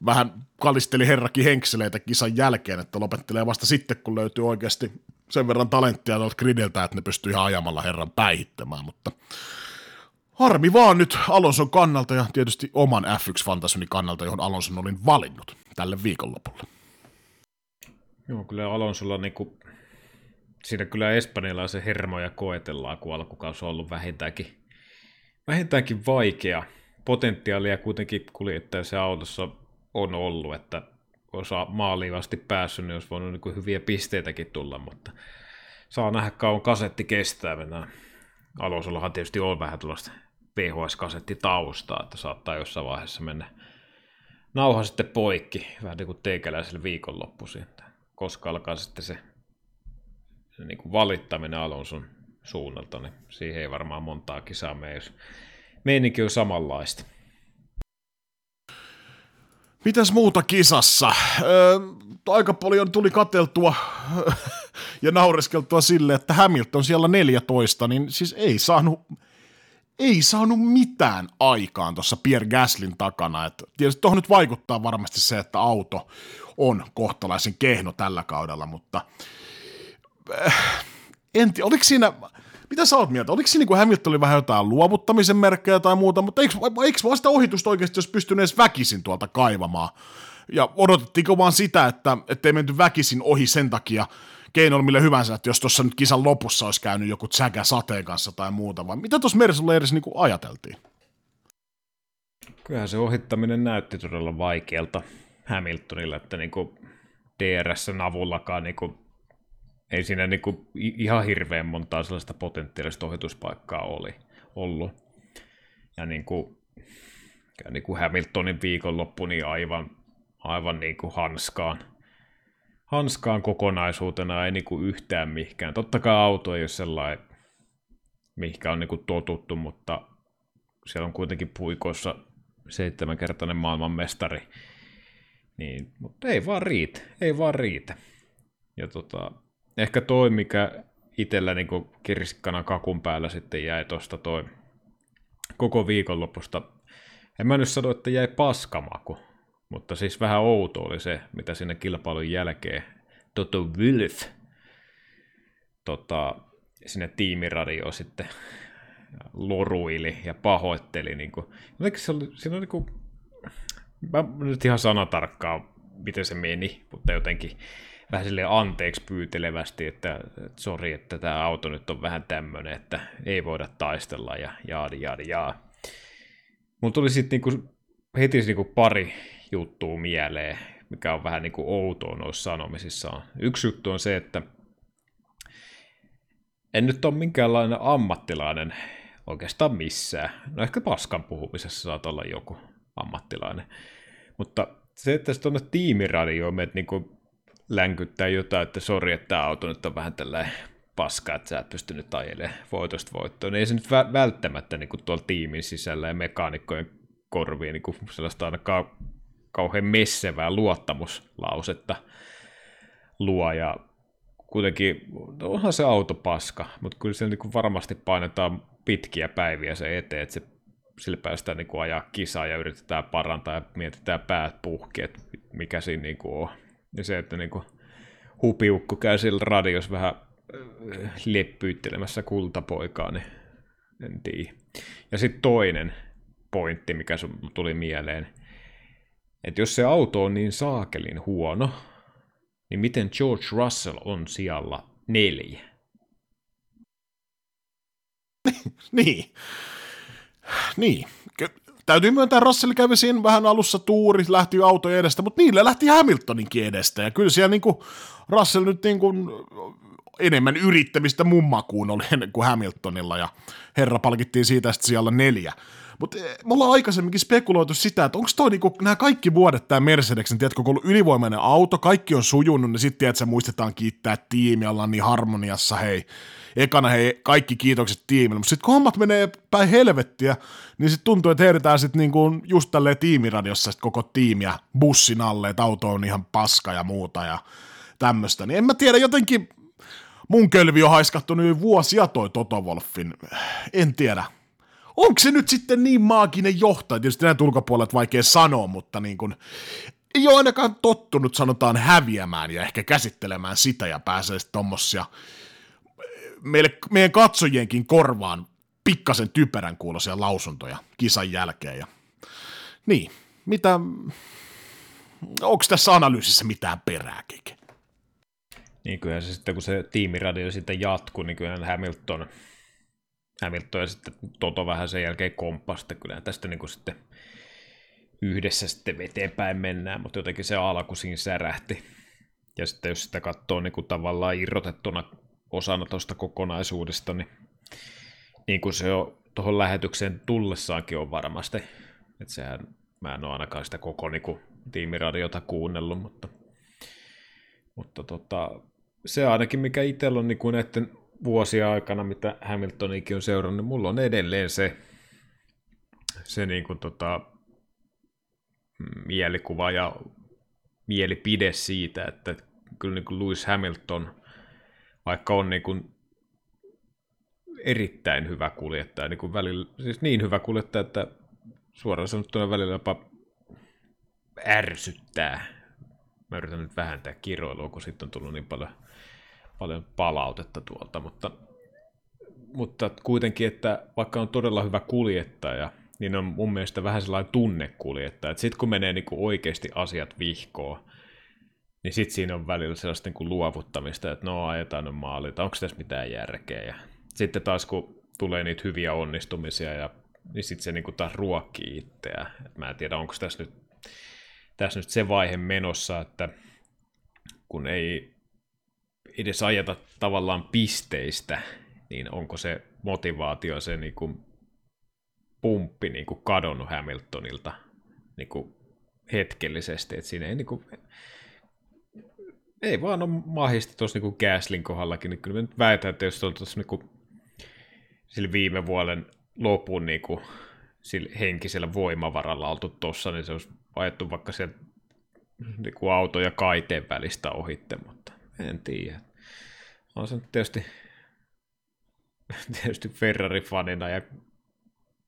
[SPEAKER 1] vähän kalisteli herrakin henkseleitä kisan jälkeen, että lopettelee vasta sitten, kun löytyy oikeasti sen verran talenttia tuolta gridiltä, että ne pystyy ihan ajamalla herran päihittämään, mutta Harmi vaan nyt Alonson kannalta ja tietysti oman F1-fantasuni kannalta, johon Alonson olin valinnut tälle viikonlopulle.
[SPEAKER 2] Joo, kyllä Alonsolla niinku, siinä kyllä espanjalaisen hermoja koetellaan, kun alkukausi on ollut vähintäänkin, vähintäänkin vaikea. Potentiaalia kuitenkin se autossa on ollut, että osa maaliin asti päässyt, niin olisi voinut niin hyviä pisteitäkin tulla, mutta saa nähdä kauan kasetti kestää. Mennään. Alonsollahan tietysti on vähän tuollaista VHS-kasetti taustaa, että saattaa jossain vaiheessa mennä nauha sitten poikki, vähän niin kuin teikäläiselle viikonloppuisin, koska alkaa sitten se, se niin kuin valittaminen Alonson suunnalta, niin siihen ei varmaan montaa kisaa mene, jos meininki on samanlaista.
[SPEAKER 1] Mitäs muuta kisassa? Öö, aika paljon tuli kateltua [LAUGHS] ja naureskeltua sille, että Hamilton siellä 14, niin siis ei saanut ei saanut mitään aikaan tuossa Pierre Gaslin takana. Et tietysti tuohon nyt vaikuttaa varmasti se, että auto on kohtalaisen kehno tällä kaudella, mutta äh, en tiedä, oliko siinä, mitä sä oot mieltä, oliko siinä niin Hamilton vähän jotain luovuttamisen merkkejä tai muuta, mutta eikö, eikö vaan sitä ohitusta oikeasti jos pystynyt edes väkisin tuolta kaivamaan? Ja odotettiinko vaan sitä, että ei menty väkisin ohi sen takia, keinoilla millä hyvänsä, että jos tuossa nyt kisan lopussa olisi käynyt joku tsäkä sateen kanssa tai muuta, vai mitä tuossa Mersulla edes niin ajateltiin?
[SPEAKER 2] Kyllähän se ohittaminen näytti todella vaikealta Hamiltonilla, että niin kuin DRSn avullakaan niin ei siinä niin kuin ihan hirveän montaa sellaista potentiaalista ohituspaikkaa oli ollut. Ja niin kuin, niin kuin Hamiltonin viikonloppu niin aivan, aivan niin kuin hanskaan hanskaan kokonaisuutena ei niinku yhtään mihinkään. Totta kai auto ei ole sellainen mihinkä on niin kuin totuttu, mutta siellä on kuitenkin puikoissa seitsemänkertainen maailmanmestari. Niin, mutta ei vaan riitä, ei vaan riitä. Ja tota, ehkä toi, mikä itsellä niin kirsikkana kakun päällä sitten jäi tuosta toi koko viikonlopusta. En mä nyt sano, että jäi paskamaku, mutta siis vähän outo oli se, mitä sinne kilpailun jälkeen Toto Wolf tota, sinne tiimiradioon sitten loruili ja pahoitteli. Niin kuin. Jotenkin se oli, siinä oli niin kuin, mä nyt ihan sanatarkkaan, miten se meni, mutta jotenkin vähän sille anteeksi pyytelevästi, että, sori, että tämä auto nyt on vähän tämmöinen, että ei voida taistella ja jaadi, jaadi, jaa. Mulla tuli sitten niinku, heti niinku pari juttua mieleen, mikä on vähän niinku outoa noissa sanomisissa. Yksi juttu on se, että en nyt ole minkäänlainen ammattilainen oikeastaan missään. No ehkä paskan puhumisessa saat olla joku ammattilainen. Mutta se, että tuonne tiimiradioon menet niinku länkyttää jotain, että sori, että tämä auto nyt on vähän tällainen paska, että sä et pystynyt ajelemaan voitosta voittoon. Niin ei se nyt välttämättä niin kuin tuolla tiimin sisällä ja mekaanikkojen korviin niin kuin sellaista ainakaan kauhean messevää luottamuslausetta luo. Ja kuitenkin onhan se auto paska, mutta kyllä se niin varmasti painetaan pitkiä päiviä se eteen, että se, sillä päästään niin kuin ajaa kisaa ja yritetään parantaa ja mietitään päät puhki, että mikä siinä niin kuin on. Ja se, että niin hupiukku käy sillä radios vähän äh, leppyyttelemässä kultapoikaa, niin en tiedä. Ja sitten toinen pointti, mikä tuli mieleen, että jos se auto on niin saakelin huono, niin miten George Russell on sijalla neljä?
[SPEAKER 1] niin. Niin. Täytyy myöntää, Russell kävi siinä vähän alussa tuuri, lähti auto edestä, mutta niille lähti Hamiltoninkin edestä. Ja kyllä siellä niin kuin Russell nyt niin kuin enemmän yrittämistä mun makuun oli ennen kuin Hamiltonilla, ja herra palkittiin siitä sitten siellä neljä. Mutta eh, me ollaan aikaisemminkin spekuloitu sitä, että onko toi niinku, nämä kaikki vuodet tämä Mercedeksen, tiedätkö, kun ollut ylivoimainen auto, kaikki on sujunut, niin sitten että muistetaan kiittää tiimiä, ollaan niin harmoniassa, hei. Ekana hei, kaikki kiitokset tiimille, mutta sitten kun hommat menee päin helvettiä, niin sitten tuntuu, että heitetään sitten niinku just tälleen tiimiradiossa sit koko tiimiä bussin alle, että auto on ihan paska ja muuta ja tämmöistä. Niin en mä tiedä, jotenkin mun kölvi on haiskattu nyt vuosia toi Toto Wolfin. En tiedä onko se nyt sitten niin maaginen johtaja? Tietysti näin ulkopuolelta vaikea sanoa, mutta niin kuin, ei ole ainakaan tottunut, sanotaan, häviämään ja ehkä käsittelemään sitä ja pääsee sitten tommosia meille, meidän katsojienkin korvaan pikkasen typerän kuuloisia lausuntoja kisan jälkeen. Ja, niin, mitä, onko tässä analyysissä mitään perää, Keke?
[SPEAKER 2] Niin kyllä se sitten, kun se tiimiradio sitten jatkuu, niin kyllä Hamilton – Hamilton ja sitten Toto vähän sen jälkeen komppasi, että kyllä tästä niin kuin sitten yhdessä sitten eteenpäin mennään, mutta jotenkin se alku siinä särähti. Ja sitten jos sitä katsoo niin kuin tavallaan irrotettuna osana tuosta kokonaisuudesta, niin, niin kuin se on tuohon lähetykseen tullessaankin on varmasti. Että sehän, mä en ole ainakaan sitä koko niin kuin, tiimiradiota kuunnellut, mutta, mutta tota, se ainakin mikä itsellä on niin kuin näiden vuosia aikana, mitä Hamiltonikin on seurannut, niin mulla on edelleen se, se niin kuin tota, mielikuva ja mielipide siitä, että kyllä niin kuin Lewis Hamilton, vaikka on niin kuin erittäin hyvä kuljettaja, niin, kuin välillä, siis niin hyvä kuljettaja, että suoraan sanottuna välillä jopa ärsyttää. Mä yritän nyt vähentää kiroilua, kun sitten on tullut niin paljon paljon palautetta tuolta, mutta, mutta kuitenkin, että vaikka on todella hyvä kuljettaja, niin on mun mielestä vähän sellainen tunnekuljettaja, että sitten kun menee niin kuin oikeasti asiat vihkoon, niin sitten siinä on välillä sellaista niin kuin luovuttamista, että no ajetaan nyt maaliin, onko tässä mitään järkeä. Ja sitten taas kun tulee niitä hyviä onnistumisia, ja, niin sitten se niin kuin taas ruokkii itseä. Et mä en tiedä, onko tässä nyt, tässä nyt se vaihe menossa, että kun ei edes ajeta tavallaan pisteistä, niin onko se motivaatio, se niin kuin pumppi niin kuin kadonnut Hamiltonilta niin kuin hetkellisesti, että siinä ei niin kuin, ei vaan ole mahista tuossa niin Gaslin kohdallakin, niin kyllä mä nyt väitän, että jos oltaisiin niin kuin, viime vuoden lopun niin kuin, sillä henkisellä voimavaralla oltu tuossa, niin se olisi ajettu vaikka se niin auto ja kaiteen välistä ohitte, mutta en tiedä. On se tietysti, [LAUGHS] tietysti Ferrari-fanina ja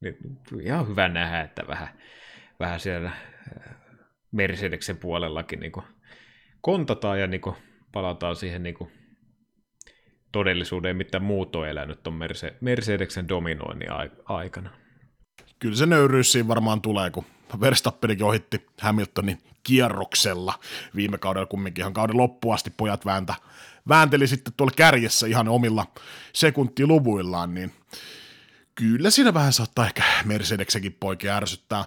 [SPEAKER 2] niin, ihan hyvä nähdä, että vähän, vähän siellä äh, Mercedeksen puolellakin niin kuin kontataan ja niin kuin palataan siihen niin kuin todellisuuteen, mitä muut on elänyt tuon Mercedeksen dominoinnin aikana.
[SPEAKER 1] Kyllä se nöyryys siinä varmaan tulee, kun Verstappenikin ohitti Hamiltonin kierroksella viime kaudella kumminkin ihan kauden loppuasti pojat vääntä, väänteli sitten tuolla kärjessä ihan omilla sekuntiluvuillaan, niin kyllä siinä vähän saattaa ehkä Mercedeksenkin poikia ärsyttää.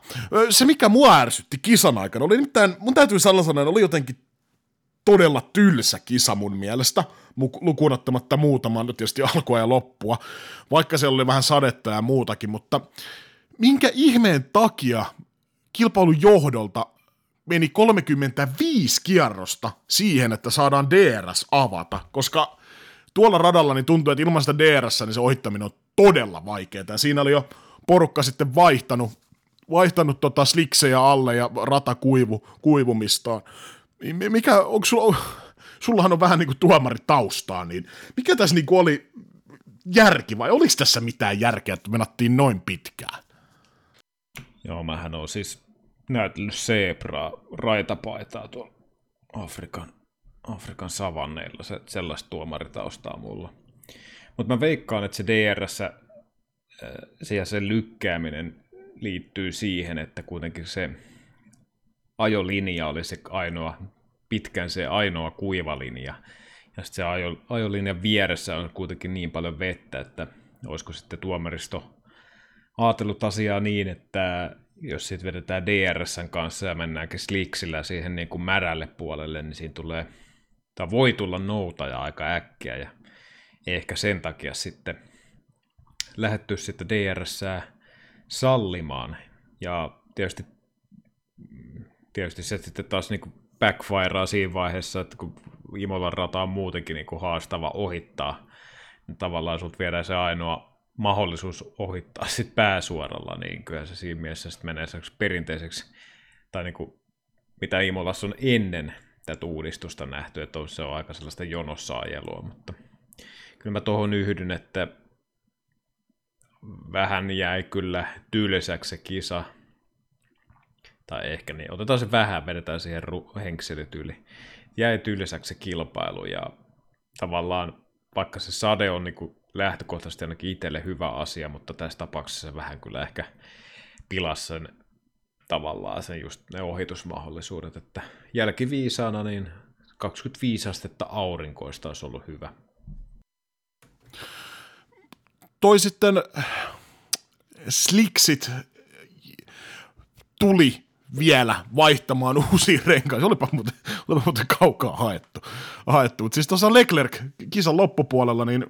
[SPEAKER 1] Se, mikä mua ärsytti kisan aikana, oli nimittäin, mun täytyy sanoa, oli jotenkin todella tylsä kisa mun mielestä, lukuun ottamatta muutaman, tietysti alkua ja loppua, vaikka se oli vähän sadetta ja muutakin, mutta minkä ihmeen takia kilpailun johdolta meni 35 kierrosta siihen, että saadaan DRS avata, koska tuolla radalla niin tuntuu, että ilman sitä DRS niin se ohittaminen on todella vaikeaa. Siinä oli jo porukka sitten vaihtanut, vaihtanut tota sliksejä alle ja rata kuivu, kuivumistaan. Mikä, onko sulla, sullahan on vähän niin kuin tuomari taustaa, niin mikä tässä niin kuin oli järki vai oliko tässä mitään järkeä, että menattiin noin pitkään?
[SPEAKER 2] Joo, mähän on siis näytellyt Sebraa raitapaitaa tuolla Afrikan, Afrikan savanneilla, se, sellaista tuomaritaustaa mulla. Mutta mä veikkaan, että se DRS ja sen lykkääminen liittyy siihen, että kuitenkin se ajolinja oli se ainoa, pitkän se ainoa kuiva linja. Ja sitten se ajo, ajolinjan vieressä on kuitenkin niin paljon vettä, että olisiko sitten tuomaristo ajatellut asiaa niin, että jos sitten vedetään DRSn kanssa ja mennäänkin sliksillä siihen niin kuin märälle puolelle, niin siinä tulee, tai voi tulla noutaja aika äkkiä ja ehkä sen takia sitten lähetty sitten DRS sallimaan. Ja tietysti, tietysti se sitten taas niin backfirea siinä vaiheessa, että kun Imolan rata on muutenkin niin kuin haastava ohittaa, niin tavallaan sut viedään se ainoa mahdollisuus ohittaa sit pääsuoralla, niin kyllä se siinä mielessä sit menee perinteiseksi, tai niin kuin, mitä Imolassa on ennen tätä uudistusta nähty, että se on aika sellaista jonossa ajelua, mutta kyllä mä tuohon yhdyn, että vähän jäi kyllä tyyliseksi se kisa, tai ehkä niin, otetaan se vähän, vedetään siihen ru- henkselit. Jäi tyyliseksi se kilpailu ja tavallaan vaikka se sade on niin kuin lähtökohtaisesti ainakin itselle hyvä asia, mutta tässä tapauksessa se vähän kyllä ehkä pilasi sen tavallaan sen just ne ohitusmahdollisuudet, että jälkiviisaana niin 25 astetta aurinkoista olisi ollut hyvä.
[SPEAKER 1] Toi sitten Sliksit tuli vielä vaihtamaan [LAUGHS] uusiin renkaan. Se olipa muuten, olipa muuten kaukaa haettu. haettu. Siis tuossa Leclerc kisan loppupuolella, niin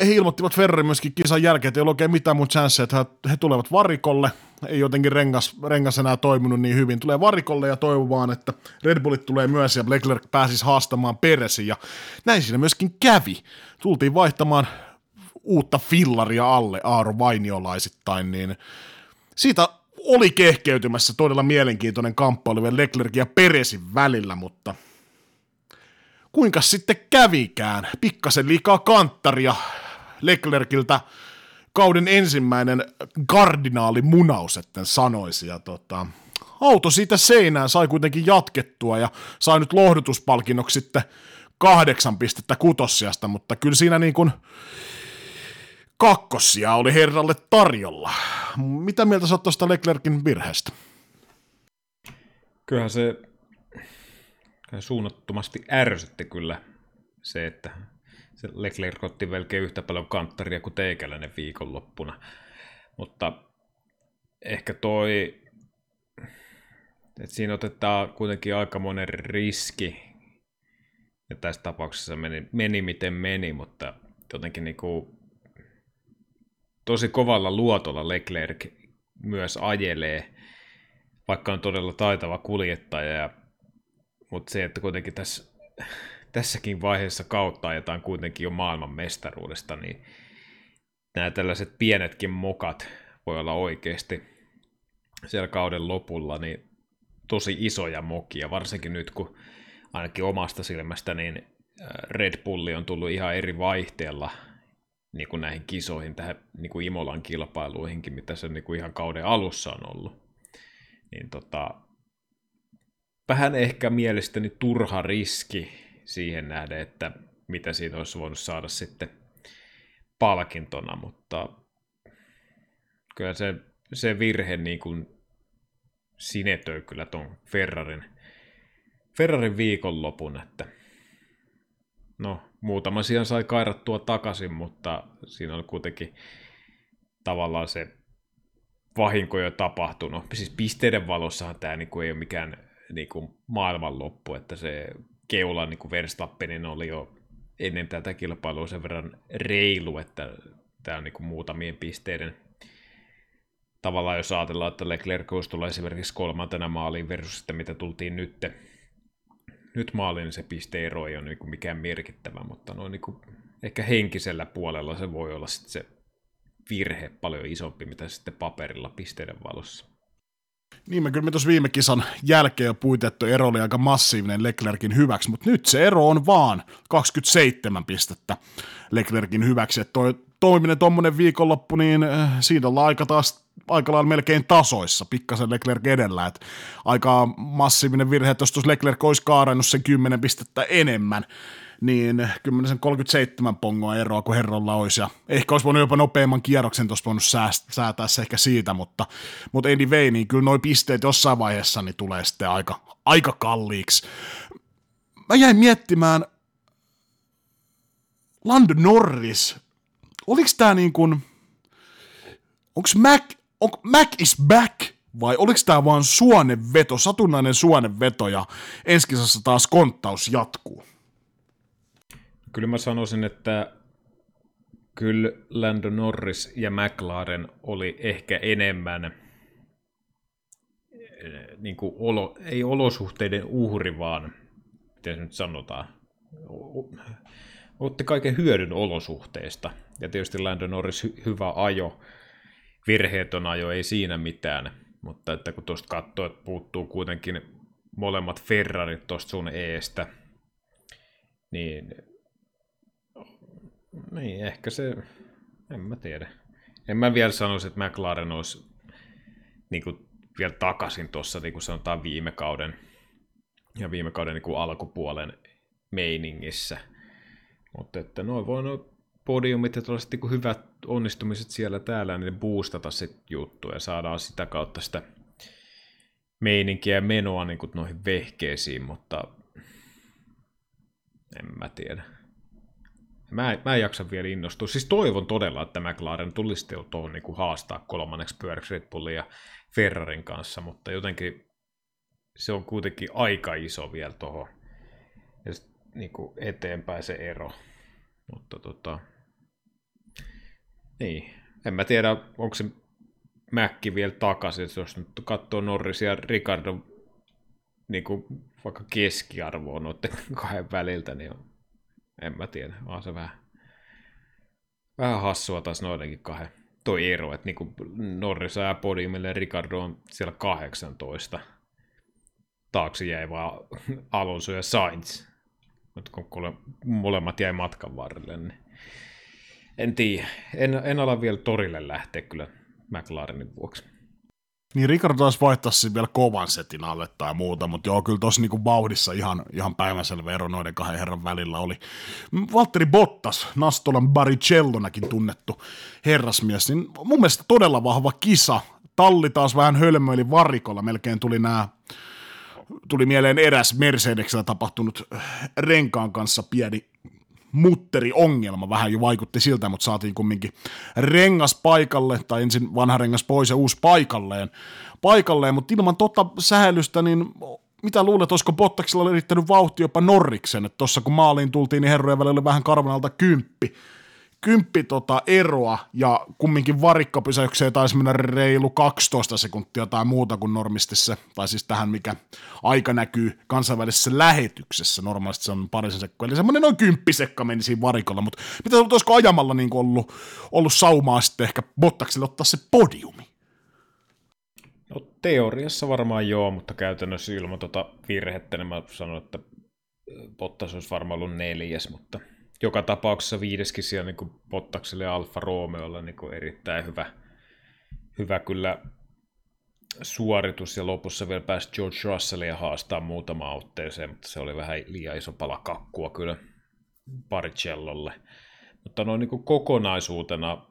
[SPEAKER 1] he ilmoittivat Ferrari myöskin kisan jälkeen, että ei ole oikein mitään muuta chanceja, että he tulevat varikolle, ei jotenkin rengas, rengas enää toiminut niin hyvin, tulee varikolle ja toivoo että Red Bullit tulee myös ja Leclerc pääsisi haastamaan Peresin. Ja näin siinä myöskin kävi. Tultiin vaihtamaan uutta fillaria alle Aaro Vainiolaisittain, niin siitä oli kehkeytymässä todella mielenkiintoinen kamppailu vielä Leclerc ja Peresin välillä, mutta kuinka sitten kävikään? Pikkasen liikaa kanttaria Leclerciltä kauden ensimmäinen kardinaali munaus, etten sanoisi. Ja tota, auto siitä seinään sai kuitenkin jatkettua ja sai nyt lohdutuspalkinnoksi sitten kahdeksan pistettä kutossiasta, mutta kyllä siinä niin kuin kakkosia oli herralle tarjolla. Mitä mieltä sä oot tuosta Leclerkin virheestä?
[SPEAKER 2] Kyllähän se suunnattomasti ärsytti kyllä se, että se Leclerc otti melkein yhtä paljon kanttaria kuin teikäläinen viikonloppuna. Mutta ehkä toi, että siinä otetaan kuitenkin aika monen riski, ja tässä tapauksessa meni, meni miten meni, mutta jotenkin niin kuin tosi kovalla luotolla Leclerc myös ajelee, vaikka on todella taitava kuljettaja, ja, mutta se, että kuitenkin tässä, tässäkin vaiheessa kautta ajetaan kuitenkin jo maailman mestaruudesta, niin nämä tällaiset pienetkin mokat voi olla oikeasti siellä kauden lopulla niin tosi isoja mokia, varsinkin nyt kun ainakin omasta silmästä niin Red Bulli on tullut ihan eri vaihteella niin kuin näihin kisoihin, tähän niin kuin Imolan kilpailuihinkin, mitä se niin kuin ihan kauden alussa on ollut. Niin tota, vähän ehkä mielestäni turha riski siihen nähden, että mitä siitä olisi voinut saada sitten palkintona, mutta kyllä se, se virhe niin kuin sinetöi kyllä tuon Ferrarin, Ferrarin viikonlopun, että no muutama sijaan sai kairattua takaisin, mutta siinä on kuitenkin tavallaan se vahinko jo tapahtunut. Siis pisteiden valossahan tämä niinku ei ole mikään niinku maailmanloppu, että se keula niinku Verstappenin oli jo ennen tätä kilpailua sen verran reilu, että tämä on niinku muutamien pisteiden tavallaan jos ajatellaan, että Leclerc tulee esimerkiksi kolmantena maaliin versus sitten mitä tultiin nyt, nyt maaliin, niin se pisteero ei ole niin kuin mikään merkittävä, mutta noin niin kuin ehkä henkisellä puolella se voi olla sitten se virhe paljon isompi, mitä sitten paperilla pisteiden valossa.
[SPEAKER 1] Niin, me kyllä me tuossa viime kisan jälkeen jo puitettu ero oli aika massiivinen Leclerkin hyväksi, mutta nyt se ero on vaan 27 pistettä Leclerkin hyväksi. Että toi toiminen tuommoinen viikonloppu, niin äh, siinä ollaan aika taas aika lailla melkein tasoissa, pikkasen Leclerc edellä, että aika massiivinen virhe, että jos Leclerc olisi kaarannut sen 10 pistettä enemmän, niin kyllä sen 37 pongoa eroa kuin herrolla olisi, ja ehkä olisi voinut jopa nopeamman kierroksen tuosta voinut säätää se ehkä siitä, mutta, mutta anyway, niin kyllä nuo pisteet jossain vaiheessa niin tulee sitten aika, aika kalliiksi. Mä jäin miettimään, Lando Norris, oliko tämä niin kuin, onko Mac, on, Mac is back, vai oliko tämä vaan suoneveto, satunnainen suoneveto, ja ensi taas konttaus jatkuu?
[SPEAKER 2] Kyllä mä sanoisin, että kyllä Lando Norris ja McLaren oli ehkä enemmän eh, niin kuin olo, ei olosuhteiden uhri, vaan miten se nyt sanotaan, otti kaiken hyödyn olosuhteista. Ja tietysti Lando Norris hy- hyvä ajo, virheetön ajo, ei siinä mitään. Mutta että kun tuosta katsoo, että puuttuu kuitenkin molemmat Ferrarit tuosta sun eestä, niin niin, ehkä se, en mä tiedä. En mä vielä sanoisi, että McLaren olisi niin kuin, vielä takaisin tuossa, niin kuin sanotaan viime kauden ja viime kauden niin kuin alkupuolen meiningissä. Mutta että noin voi noin podiumit ja tällaiset niin hyvät onnistumiset siellä täällä, niin boostata sit juttuja ja saadaan sitä kautta sitä meininkiä ja menoa niin kuin noihin vehkeisiin, mutta en mä tiedä. Mä, mä en jaksa vielä innostua. Siis toivon todella, että McLaren tulisi tuohon niin haastaa kolmanneksi pyöräksi Red Bullin ja Ferrarin kanssa, mutta jotenkin se on kuitenkin aika iso vielä tuohon ja sit, niin kuin eteenpäin se ero. Mutta tota, niin, en mä tiedä, onko se Mäkki vielä takaisin, jos nyt katsoo Norris ja Ricardo niin kuin vaikka keskiarvoa noiden [LAUGHS] kahden väliltä, niin on en mä tiedä, on se vähän, vähän hassua taas noidenkin kahden toi ero, että niinku Norris ja podiumille Ricardo on siellä 18. Taakse jäi vaan Alonso ja Sainz. Mutta kun molemmat jäi matkan varrelle, niin en tiedä. En, en ala vielä torille lähteä kyllä McLarenin vuoksi.
[SPEAKER 1] Niin Ricardo taas vaihtaisi vielä kovan setin alle tai muuta, mutta joo, kyllä tuossa niinku vauhdissa ihan, ihan päiväselvä ero noiden kahden herran välillä oli. Valtteri Bottas, Nastolan Baricellonakin tunnettu herrasmies, niin mun mielestä todella vahva kisa. Talli taas vähän hölmöili varikolla, melkein tuli nämä tuli mieleen eräs Mercedeksellä tapahtunut renkaan kanssa pieni mutteriongelma. Vähän jo vaikutti siltä, mutta saatiin kumminkin rengas paikalle, tai ensin vanha rengas pois ja uusi paikalleen, paikalleen mutta ilman tota sähelystä, niin mitä luulet, olisiko Bottaksilla yrittänyt vauhti jopa Norriksen, että tuossa kun maaliin tultiin, niin herrojen välillä oli vähän karvanalta kymppi, kymppi tota eroa ja kumminkin varikkapysäykseen taisi mennä reilu 12 sekuntia tai muuta kuin normistissa, tai siis tähän mikä aika näkyy kansainvälisessä lähetyksessä, normaalisti se on parisen sekkoa, eli semmoinen noin kymppisekka meni siinä varikolla, mutta mitä olisiko ajamalla niin ollut, ollut saumaa sitten ehkä Bottakselle ottaa se podiumi?
[SPEAKER 2] No teoriassa varmaan joo, mutta käytännössä ilman tuota virhettä, niin mä sanon, että Bottas olisi varmaan ollut neljäs, mutta joka tapauksessa viideskin siellä niin Bottakselle ja Alfa Romeolla niin erittäin hyvä, hyvä kyllä suoritus ja lopussa vielä pääsi George Russellia haastaa muutama otteeseen, mutta se oli vähän liian iso pala kakkua kyllä Baricellolle. Mutta noin niin kokonaisuutena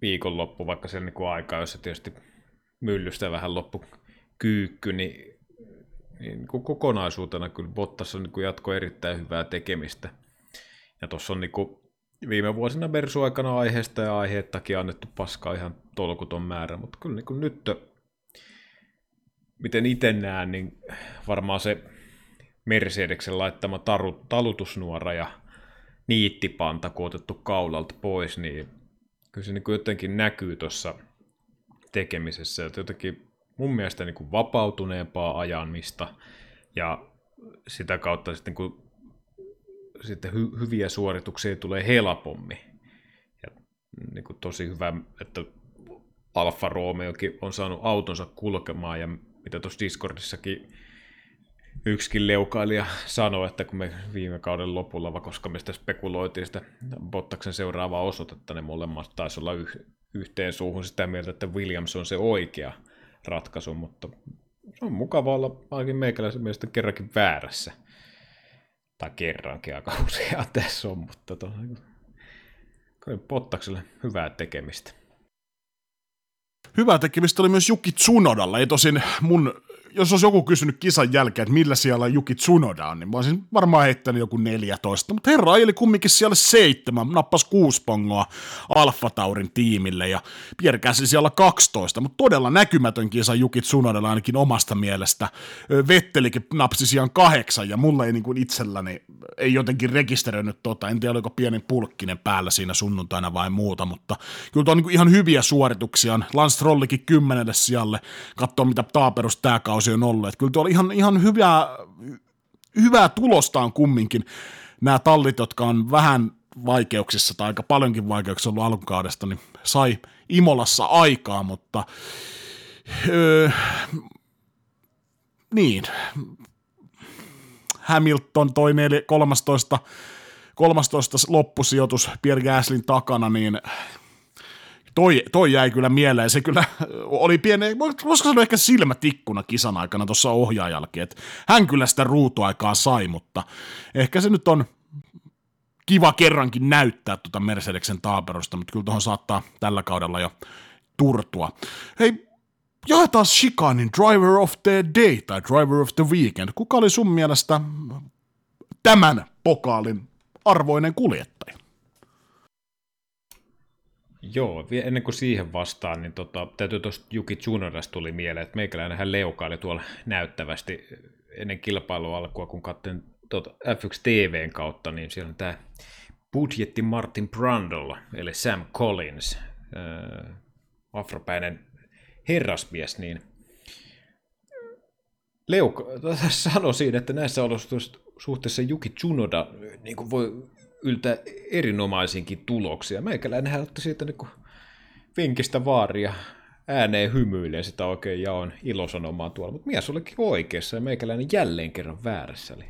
[SPEAKER 2] viikonloppu, vaikka sen niin aikaa, jossa tietysti myllystä vähän loppu kyykky, niin, niin kuin kokonaisuutena kyllä Bottas on niin jatko erittäin hyvää tekemistä. Ja tuossa on niin kuin viime vuosina Mersu aikana aiheesta ja aiheettakin annettu paskaa ihan tolkuton määrä, mutta kyllä niin kuin nyt, miten itse näen, niin varmaan se Mercedeksen laittama taru, talutusnuora ja niittipanta, kun otettu kaulalta pois, niin kyllä se niin kuin jotenkin näkyy tuossa tekemisessä, että jotenkin mun mielestä niin kuin vapautuneempaa ajamista ja sitä kautta sitten kun sitten hy- hyviä suorituksia tulee helpommin. Ja niin kuin tosi hyvä, että Alfa Romeokin on saanut autonsa kulkemaan ja mitä tuossa Discordissakin yksikin leukailija sanoi, että kun me viime kauden lopulla, koska me sitä spekuloitiin sitä Bottaksen seuraavaa osoitetta, ne molemmat taisi olla yh- yhteen suuhun sitä mieltä, että Williams on se oikea ratkaisu, mutta se on mukava olla ainakin meikäläisen mielestä kerrankin väärässä. Tai kerrankin aika usein tässä on, mutta to, Pottakselle hyvää tekemistä.
[SPEAKER 1] Hyvää tekemistä oli myös Juki Tsunodalla. Ei tosin mun jos olisi joku kysynyt kisan jälkeen, että millä siellä Juki Tsunoda on, niin mä olisin varmaan heittänyt joku 14. Mutta herra eli kumminkin siellä seitsemän, nappas kuusi pongoa Alfa Taurin tiimille ja Gasly siellä 12, mutta todella näkymätön kisa Juki Tsunodalla ainakin omasta mielestä. Vettelikin napsi sijaan kahdeksan ja mulle ei niin kuin itselläni ei jotenkin rekisteröinyt tota, en tiedä oliko pieni pulkkinen päällä siinä sunnuntaina vai muuta, mutta kyllä on niin ihan hyviä suorituksia. Lance Trollikin kymmenelle sijalle, katsoo mitä taaperus tämä kausi kausi on ollut. Että kyllä tuolla ihan, ihan hyvää, hyvää tulosta on kumminkin nämä tallit, jotka on vähän vaikeuksissa tai aika paljonkin vaikeuksissa ollut alkukaudesta, niin sai Imolassa aikaa, mutta öö, niin, Hamilton toi 13, 13 loppusijoitus Pierre Gaslin takana, niin toi, toi jäi kyllä mieleen. Se kyllä [LAUGHS] oli pieni, voisiko sanoa ehkä silmätikkuna kisan aikana tuossa ohjaajallakin, että hän kyllä sitä ruutuaikaa sai, mutta ehkä se nyt on kiva kerrankin näyttää tuota Mercedeksen taaperosta, mutta kyllä tuohon saattaa tällä kaudella jo turtua. Hei, jaetaan Shikanin Driver of the Day tai Driver of the Weekend. Kuka oli sun mielestä tämän pokaalin arvoinen kuljettaja?
[SPEAKER 2] Joo, ennen kuin siihen vastaan, niin tota, täytyy tuosta Juki Tsunodasta tuli mieleen, että meikäläinen hän leukaili tuolla näyttävästi ennen kilpailua alkua, kun katsoin tuota F1 TVn kautta, niin siellä on tämä budjetti Martin Brundle, eli Sam Collins, äh, afropäinen herrasmies, niin Leuka [LAUGHS] sanoi siinä, että näissä olosuhteissa Juki Tsunoda niin voi yltä erinomaisinkin tuloksia. Meikäläinen hän otti siitä niin vinkistä vaaria ääneen hymyilee sitä oikein ja on ilosanomaa tuolla, mutta mies olikin oikeassa ja meikäläinen jälleen kerran väärässä. Eli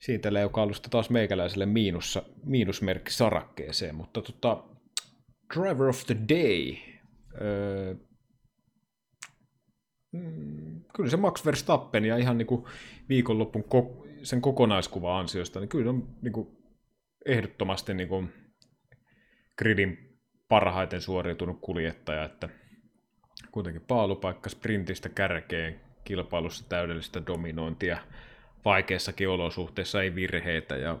[SPEAKER 2] siitä leukalusta taas meikäläiselle miinussa, miinusmerkki sarakkeeseen, mutta tota, Driver of the Day, öö, mm, kyllä se Max Verstappen ja ihan niin kuin viikonloppun ko- sen kokonaiskuva ansiosta, niin kyllä on niin kuin ehdottomasti niin kuin gridin parhaiten suoriutunut kuljettaja, että kuitenkin paalupaikka sprintistä kärkeen kilpailussa täydellistä dominointia, vaikeissakin olosuhteissa ei virheitä ja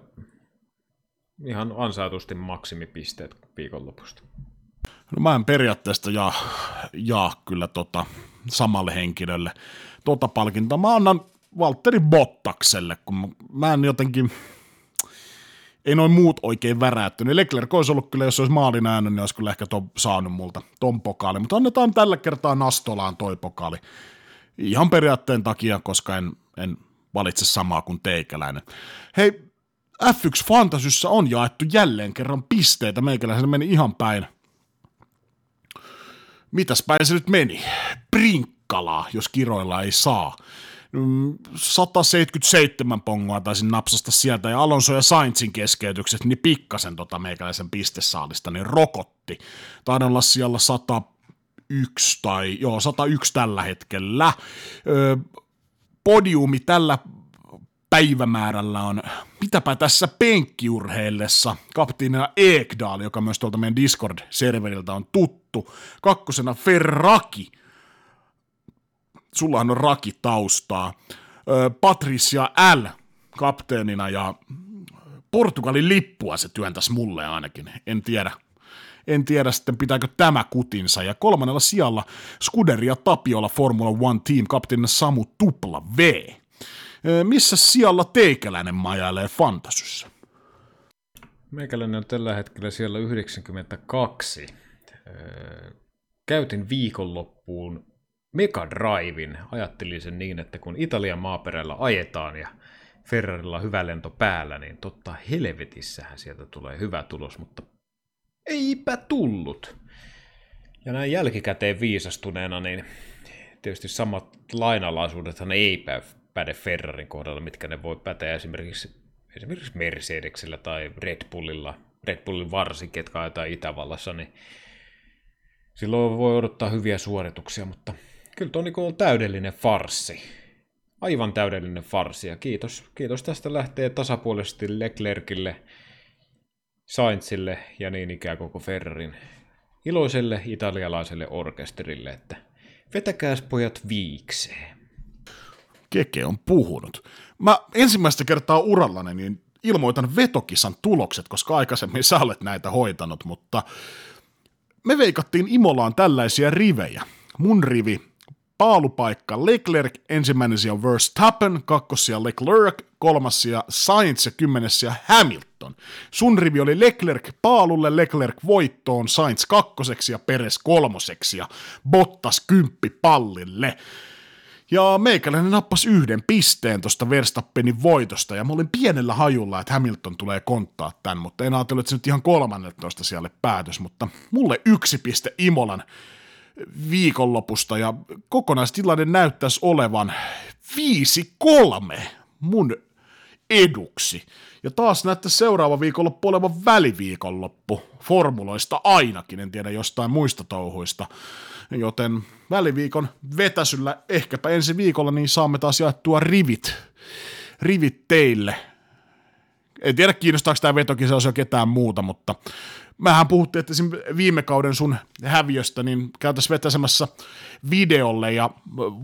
[SPEAKER 2] ihan ansaitusti maksimipisteet viikonlopusta.
[SPEAKER 1] No mä en periaatteessa jaa, jaa kyllä tota, samalle henkilölle tota palkintoa. Mä annan Valtteri Bottakselle, kun mä en jotenkin, ei noin muut oikein värättynyt. Leclerc olisi ollut kyllä, jos olisi maalin äänyt, niin olisi kyllä ehkä to, saanut multa ton pokaali, mutta annetaan tällä kertaa Nastolaan toi pokaali. Ihan periaatteen takia, koska en, en valitse samaa kuin teikäläinen. Hei, F1 Fantasyssä on jaettu jälleen kerran pisteitä, meikäläisen meni ihan päin. Mitäs päin se nyt meni? Prinkkalaa, jos kiroilla ei saa. 177 pongoa taisin napsasta sieltä, ja Alonso ja Sainzin keskeytykset, niin pikkasen tota meikäläisen pistesaalista, niin rokotti. Taidan olla siellä 101 tai, joo, 101 tällä hetkellä. Ö, podiumi tällä päivämäärällä on, mitäpä tässä penkkiurheillessa, kapteenina Ekdal, joka myös tuolta meidän Discord-serveriltä on tuttu, kakkosena Ferraki, sullahan on Raki taustaa, Patricia L kapteenina ja Portugalin lippua se työntäisi mulle ainakin, en tiedä. En tiedä sitten pitääkö tämä kutinsa. Ja kolmannella sijalla Scuderia Tapiola Formula One Team kapteenina Samu Tupla V. Missä sijalla teikäläinen majailee fantasyssä?
[SPEAKER 2] Meikäläinen on tällä hetkellä siellä 92. Käytin viikonloppuun Mega Drivein. Ajattelin sen niin, että kun Italian maaperällä ajetaan ja Ferrarilla hyvä lento päällä, niin totta helvetissähän sieltä tulee hyvä tulos, mutta eipä tullut. Ja näin jälkikäteen viisastuneena, niin tietysti samat lainalaisuudethan ei päde Ferrarin kohdalla, mitkä ne voi päteä esimerkiksi, esimerkiksi Mercedesillä tai Red Bullilla, Red Bullin varsinkin, ketkä ajetaan Itävallassa, niin silloin voi odottaa hyviä suorituksia, mutta kyllä tuo niin on täydellinen farsi. Aivan täydellinen farsi ja kiitos, kiitos tästä lähtee tasapuolisesti Leclercille, Sainzille ja niin ikään koko Ferrarin iloiselle italialaiselle orkesterille, että vetäkääs pojat viikseen.
[SPEAKER 1] Keke on puhunut. Mä ensimmäistä kertaa urallani niin ilmoitan vetokisan tulokset, koska aikaisemmin sä olet näitä hoitanut, mutta me veikattiin Imolaan tällaisia rivejä. Mun rivi paalupaikka Leclerc, ensimmäinen sija Verstappen, kakkosia Leclerc, kolmas sija Sainz ja kymmenes sija Hamilton. Sun rivi oli Leclerc paalulle, Leclerc voittoon, Sainz kakkoseksi ja Peres kolmoseksi ja Bottas kymppi pallille. Ja meikäläinen nappas yhden pisteen tuosta Verstappenin voitosta, ja mä olin pienellä hajulla, että Hamilton tulee konttaa tämän, mutta en ajatellut, että se nyt ihan kolmanneltoista siellä päätös, mutta mulle yksi piste Imolan viikonlopusta, ja kokonaistilanne näyttäisi olevan 5-3 mun eduksi. Ja taas näyttäisi seuraava viikonloppu olevan väliviikonloppu, formuloista ainakin, en tiedä jostain muista touhuista joten väliviikon vetäsyllä ehkäpä ensi viikolla niin saamme taas jaettua rivit, rivit teille. En tiedä kiinnostaako tämä vetokin se ketään muuta, mutta mähän puhuttiin, että viime kauden sun häviöstä, niin käytäisiin vetäsemässä videolle ja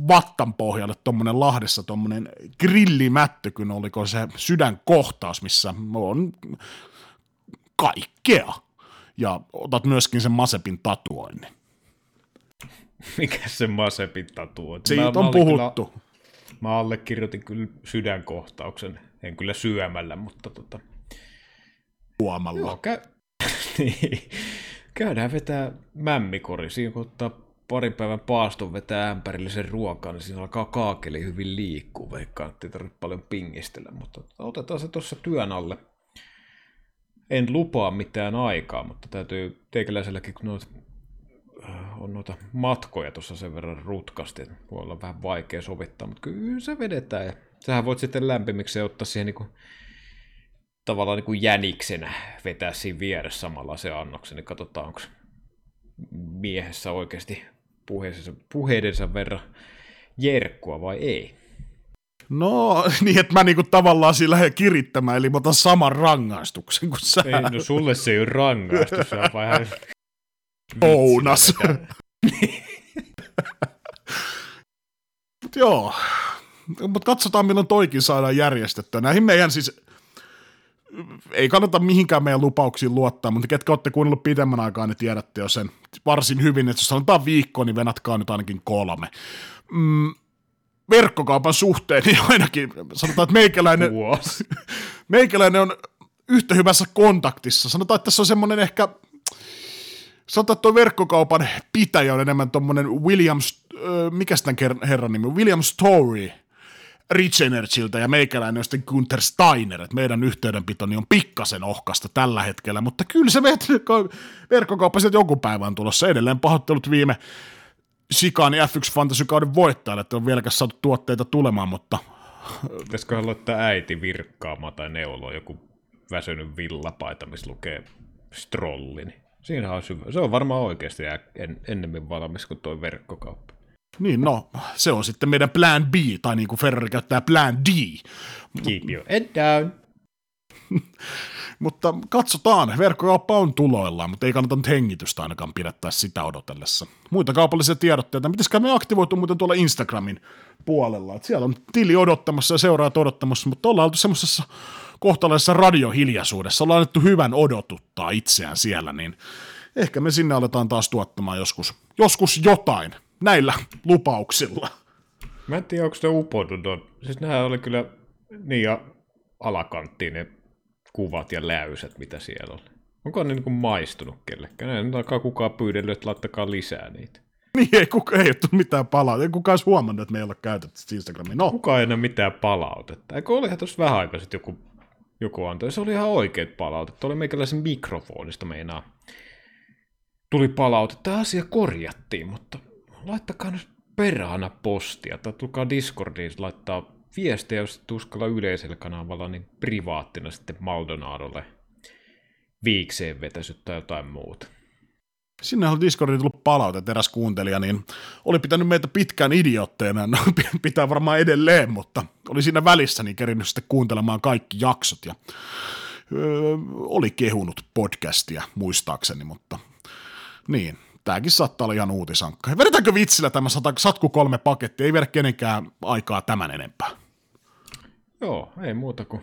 [SPEAKER 1] vattan pohjalle tuommoinen Lahdessa tuommoinen grillimättö, kun oliko se sydänkohtaus, missä on kaikkea. Ja otat myöskin sen Masepin tatuoinnin.
[SPEAKER 2] Mikä se Masepin tatu on?
[SPEAKER 1] Siitä mä, on mä puhuttu. Kyllä,
[SPEAKER 2] mä allekirjoitin kyllä sydänkohtauksen, en kyllä syömällä, mutta tota...
[SPEAKER 1] Huomalla. Joo, käy... [LAUGHS]
[SPEAKER 2] niin. Käydään vetää mämmikori. Siinä kun ottaa parin päivän paaston vetää ämpärillisen ruokaa, niin siinä alkaa kaakeli hyvin liikkuu, vaikka ei tarvitse paljon pingistellä, mutta otetaan se tuossa työn alle. En lupaa mitään aikaa, mutta täytyy teikäläiselläkin, kun noita on noita matkoja tuossa sen verran rutkasti, että voi olla vähän vaikea sovittaa, mutta kyllä se vedetään. Ja sähän voit sitten lämpimiksi ottaa siihen niin tavallaan niin kuin jäniksenä vetää siinä vieressä samalla se annoksen, niin katsotaan, onko miehessä oikeasti puheidensa, puheidensa verran jerkkua vai ei.
[SPEAKER 1] No [LAUGHS] niin, että mä niinku tavallaan sillä lähden kirittämään, eli mä otan saman rangaistuksen kuin sä.
[SPEAKER 2] Ei, no sulle se ei ole rangaistus, se on [LAUGHS] vähän [LAUGHS]
[SPEAKER 1] Ounas. joo. Mutta katsotaan, milloin toikin saadaan järjestettyä. Näihin meidän siis, ei kannata mihinkään meidän lupauksiin luottaa, mutta ketkä olette kuunnellut pidemmän aikaa, niin tiedätte jo sen varsin hyvin, että jos sanotaan viikko, niin venatkaa nyt ainakin kolme. Mm, verkkokaupan suhteen, [LAUGHS] niin ainakin sanotaan, että meikäläinen, [LAUGHS] meikäläinen on yhtä hyvässä kontaktissa. Sanotaan, että tässä on semmoinen ehkä, sanotaan, että tuo verkkokaupan pitäjä on enemmän tuommoinen Williams, mikä tämän herran nimi, William Story, Rich Energyltä ja meikäläinen on sitten Gunther Steiner, että meidän yhteydenpitoni on pikkasen ohkasta tällä hetkellä, mutta kyllä se verkkokauppa sieltä joku päivä on tulossa edelleen pahoittelut viime Sikaani F1 Fantasy-kauden voittajalle, että on vieläkään saatu tuotteita tulemaan, mutta...
[SPEAKER 2] Pitäisikö aloittaa äiti virkkaamaan tai neuloa joku väsynyt villapaita, missä lukee strolli, niin siinä on. Se on varmaan oikeasti en, ennemmin valmis kuin tuo verkkokauppa.
[SPEAKER 1] Niin, no, se on sitten meidän plan B, tai niin kuin Ferrari käyttää plan D.
[SPEAKER 2] Keep your head down. [LAUGHS]
[SPEAKER 1] mutta katsotaan, verkkokauppa on tuloillaan, mutta ei kannata nyt hengitystä ainakaan pidättää sitä odotellessa. Muita kaupallisia tiedotteita, miten me aktivoitu muuten tuolla Instagramin puolella, että siellä on tili odottamassa ja seuraajat odottamassa, mutta ollaan oltu semmoisessa kohtalaisessa radiohiljaisuudessa, ollaan annettu hyvän odotuttaa itseään siellä, niin ehkä me sinne aletaan taas tuottamaan joskus, joskus jotain näillä lupauksilla.
[SPEAKER 2] Mä en tiedä, onko se uponnut. Siis nämä oli kyllä niin ja alakanttiin ne kuvat ja läyset, mitä siellä oli. Onko ne niin maistunut kellekään? En alkaa kukaan pyydellyt, että laittakaa lisää niitä.
[SPEAKER 1] Niin, ei, kuka, ei ole mitään palautetta. Ei kukaan edes huomannut, että me ei ole käytetty Instagramia. No.
[SPEAKER 2] Kukaan ei enää mitään palautetta. Eikö olihan tuossa vähän aikaa sitten joku, joku antoi. Se oli ihan oikeat palautetta. Oli meikäläisen mikrofonista meinaa. Tuli palautetta. Tämä asia korjattiin, mutta laittakaa nyt perhana postia. Tai tulkaa Discordiin laittaa viestejä, jos tuskalla yleisellä kanavalla, niin privaattina sitten Maldonadolle viikseen vetäsyt tai jotain muuta.
[SPEAKER 1] Sinne on Discordiin tullut palaute, eräs kuuntelija, niin oli pitänyt meitä pitkään idiotteena, no [LAUGHS] pitää varmaan edelleen, mutta oli siinä välissä niin kerinyt sitten kuuntelemaan kaikki jaksot ja öö, oli kehunut podcastia muistaakseni, mutta niin, tämäkin saattaa olla ihan uutisankka. Vedetäänkö vitsillä tämä satku kolme paketti, ei viedä kenenkään aikaa tämän enempää.
[SPEAKER 2] Joo, ei muuta kuin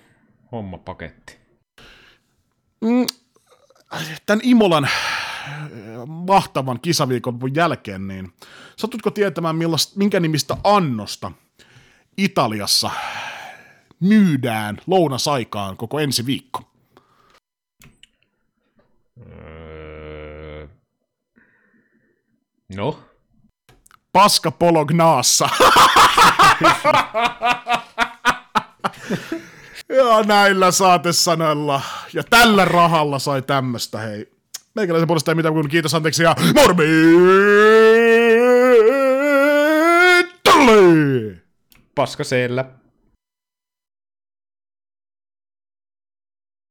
[SPEAKER 2] homma paketti.
[SPEAKER 1] Mm, tämän Imolan äh, mahtavan kisaviikon jälkeen, niin satutko tietämään, millaista, minkä nimistä annosta Italiassa myydään lounasaikaan koko ensi viikko?
[SPEAKER 2] Öö... No?
[SPEAKER 1] Paska Polognaassa. ja näillä saatesanoilla ja tällä rahalla sai tämmöstä, hei. Meikäläisen puolesta ei mitään kuin kiitos, anteeksi ja morbi!
[SPEAKER 2] Paska siellä.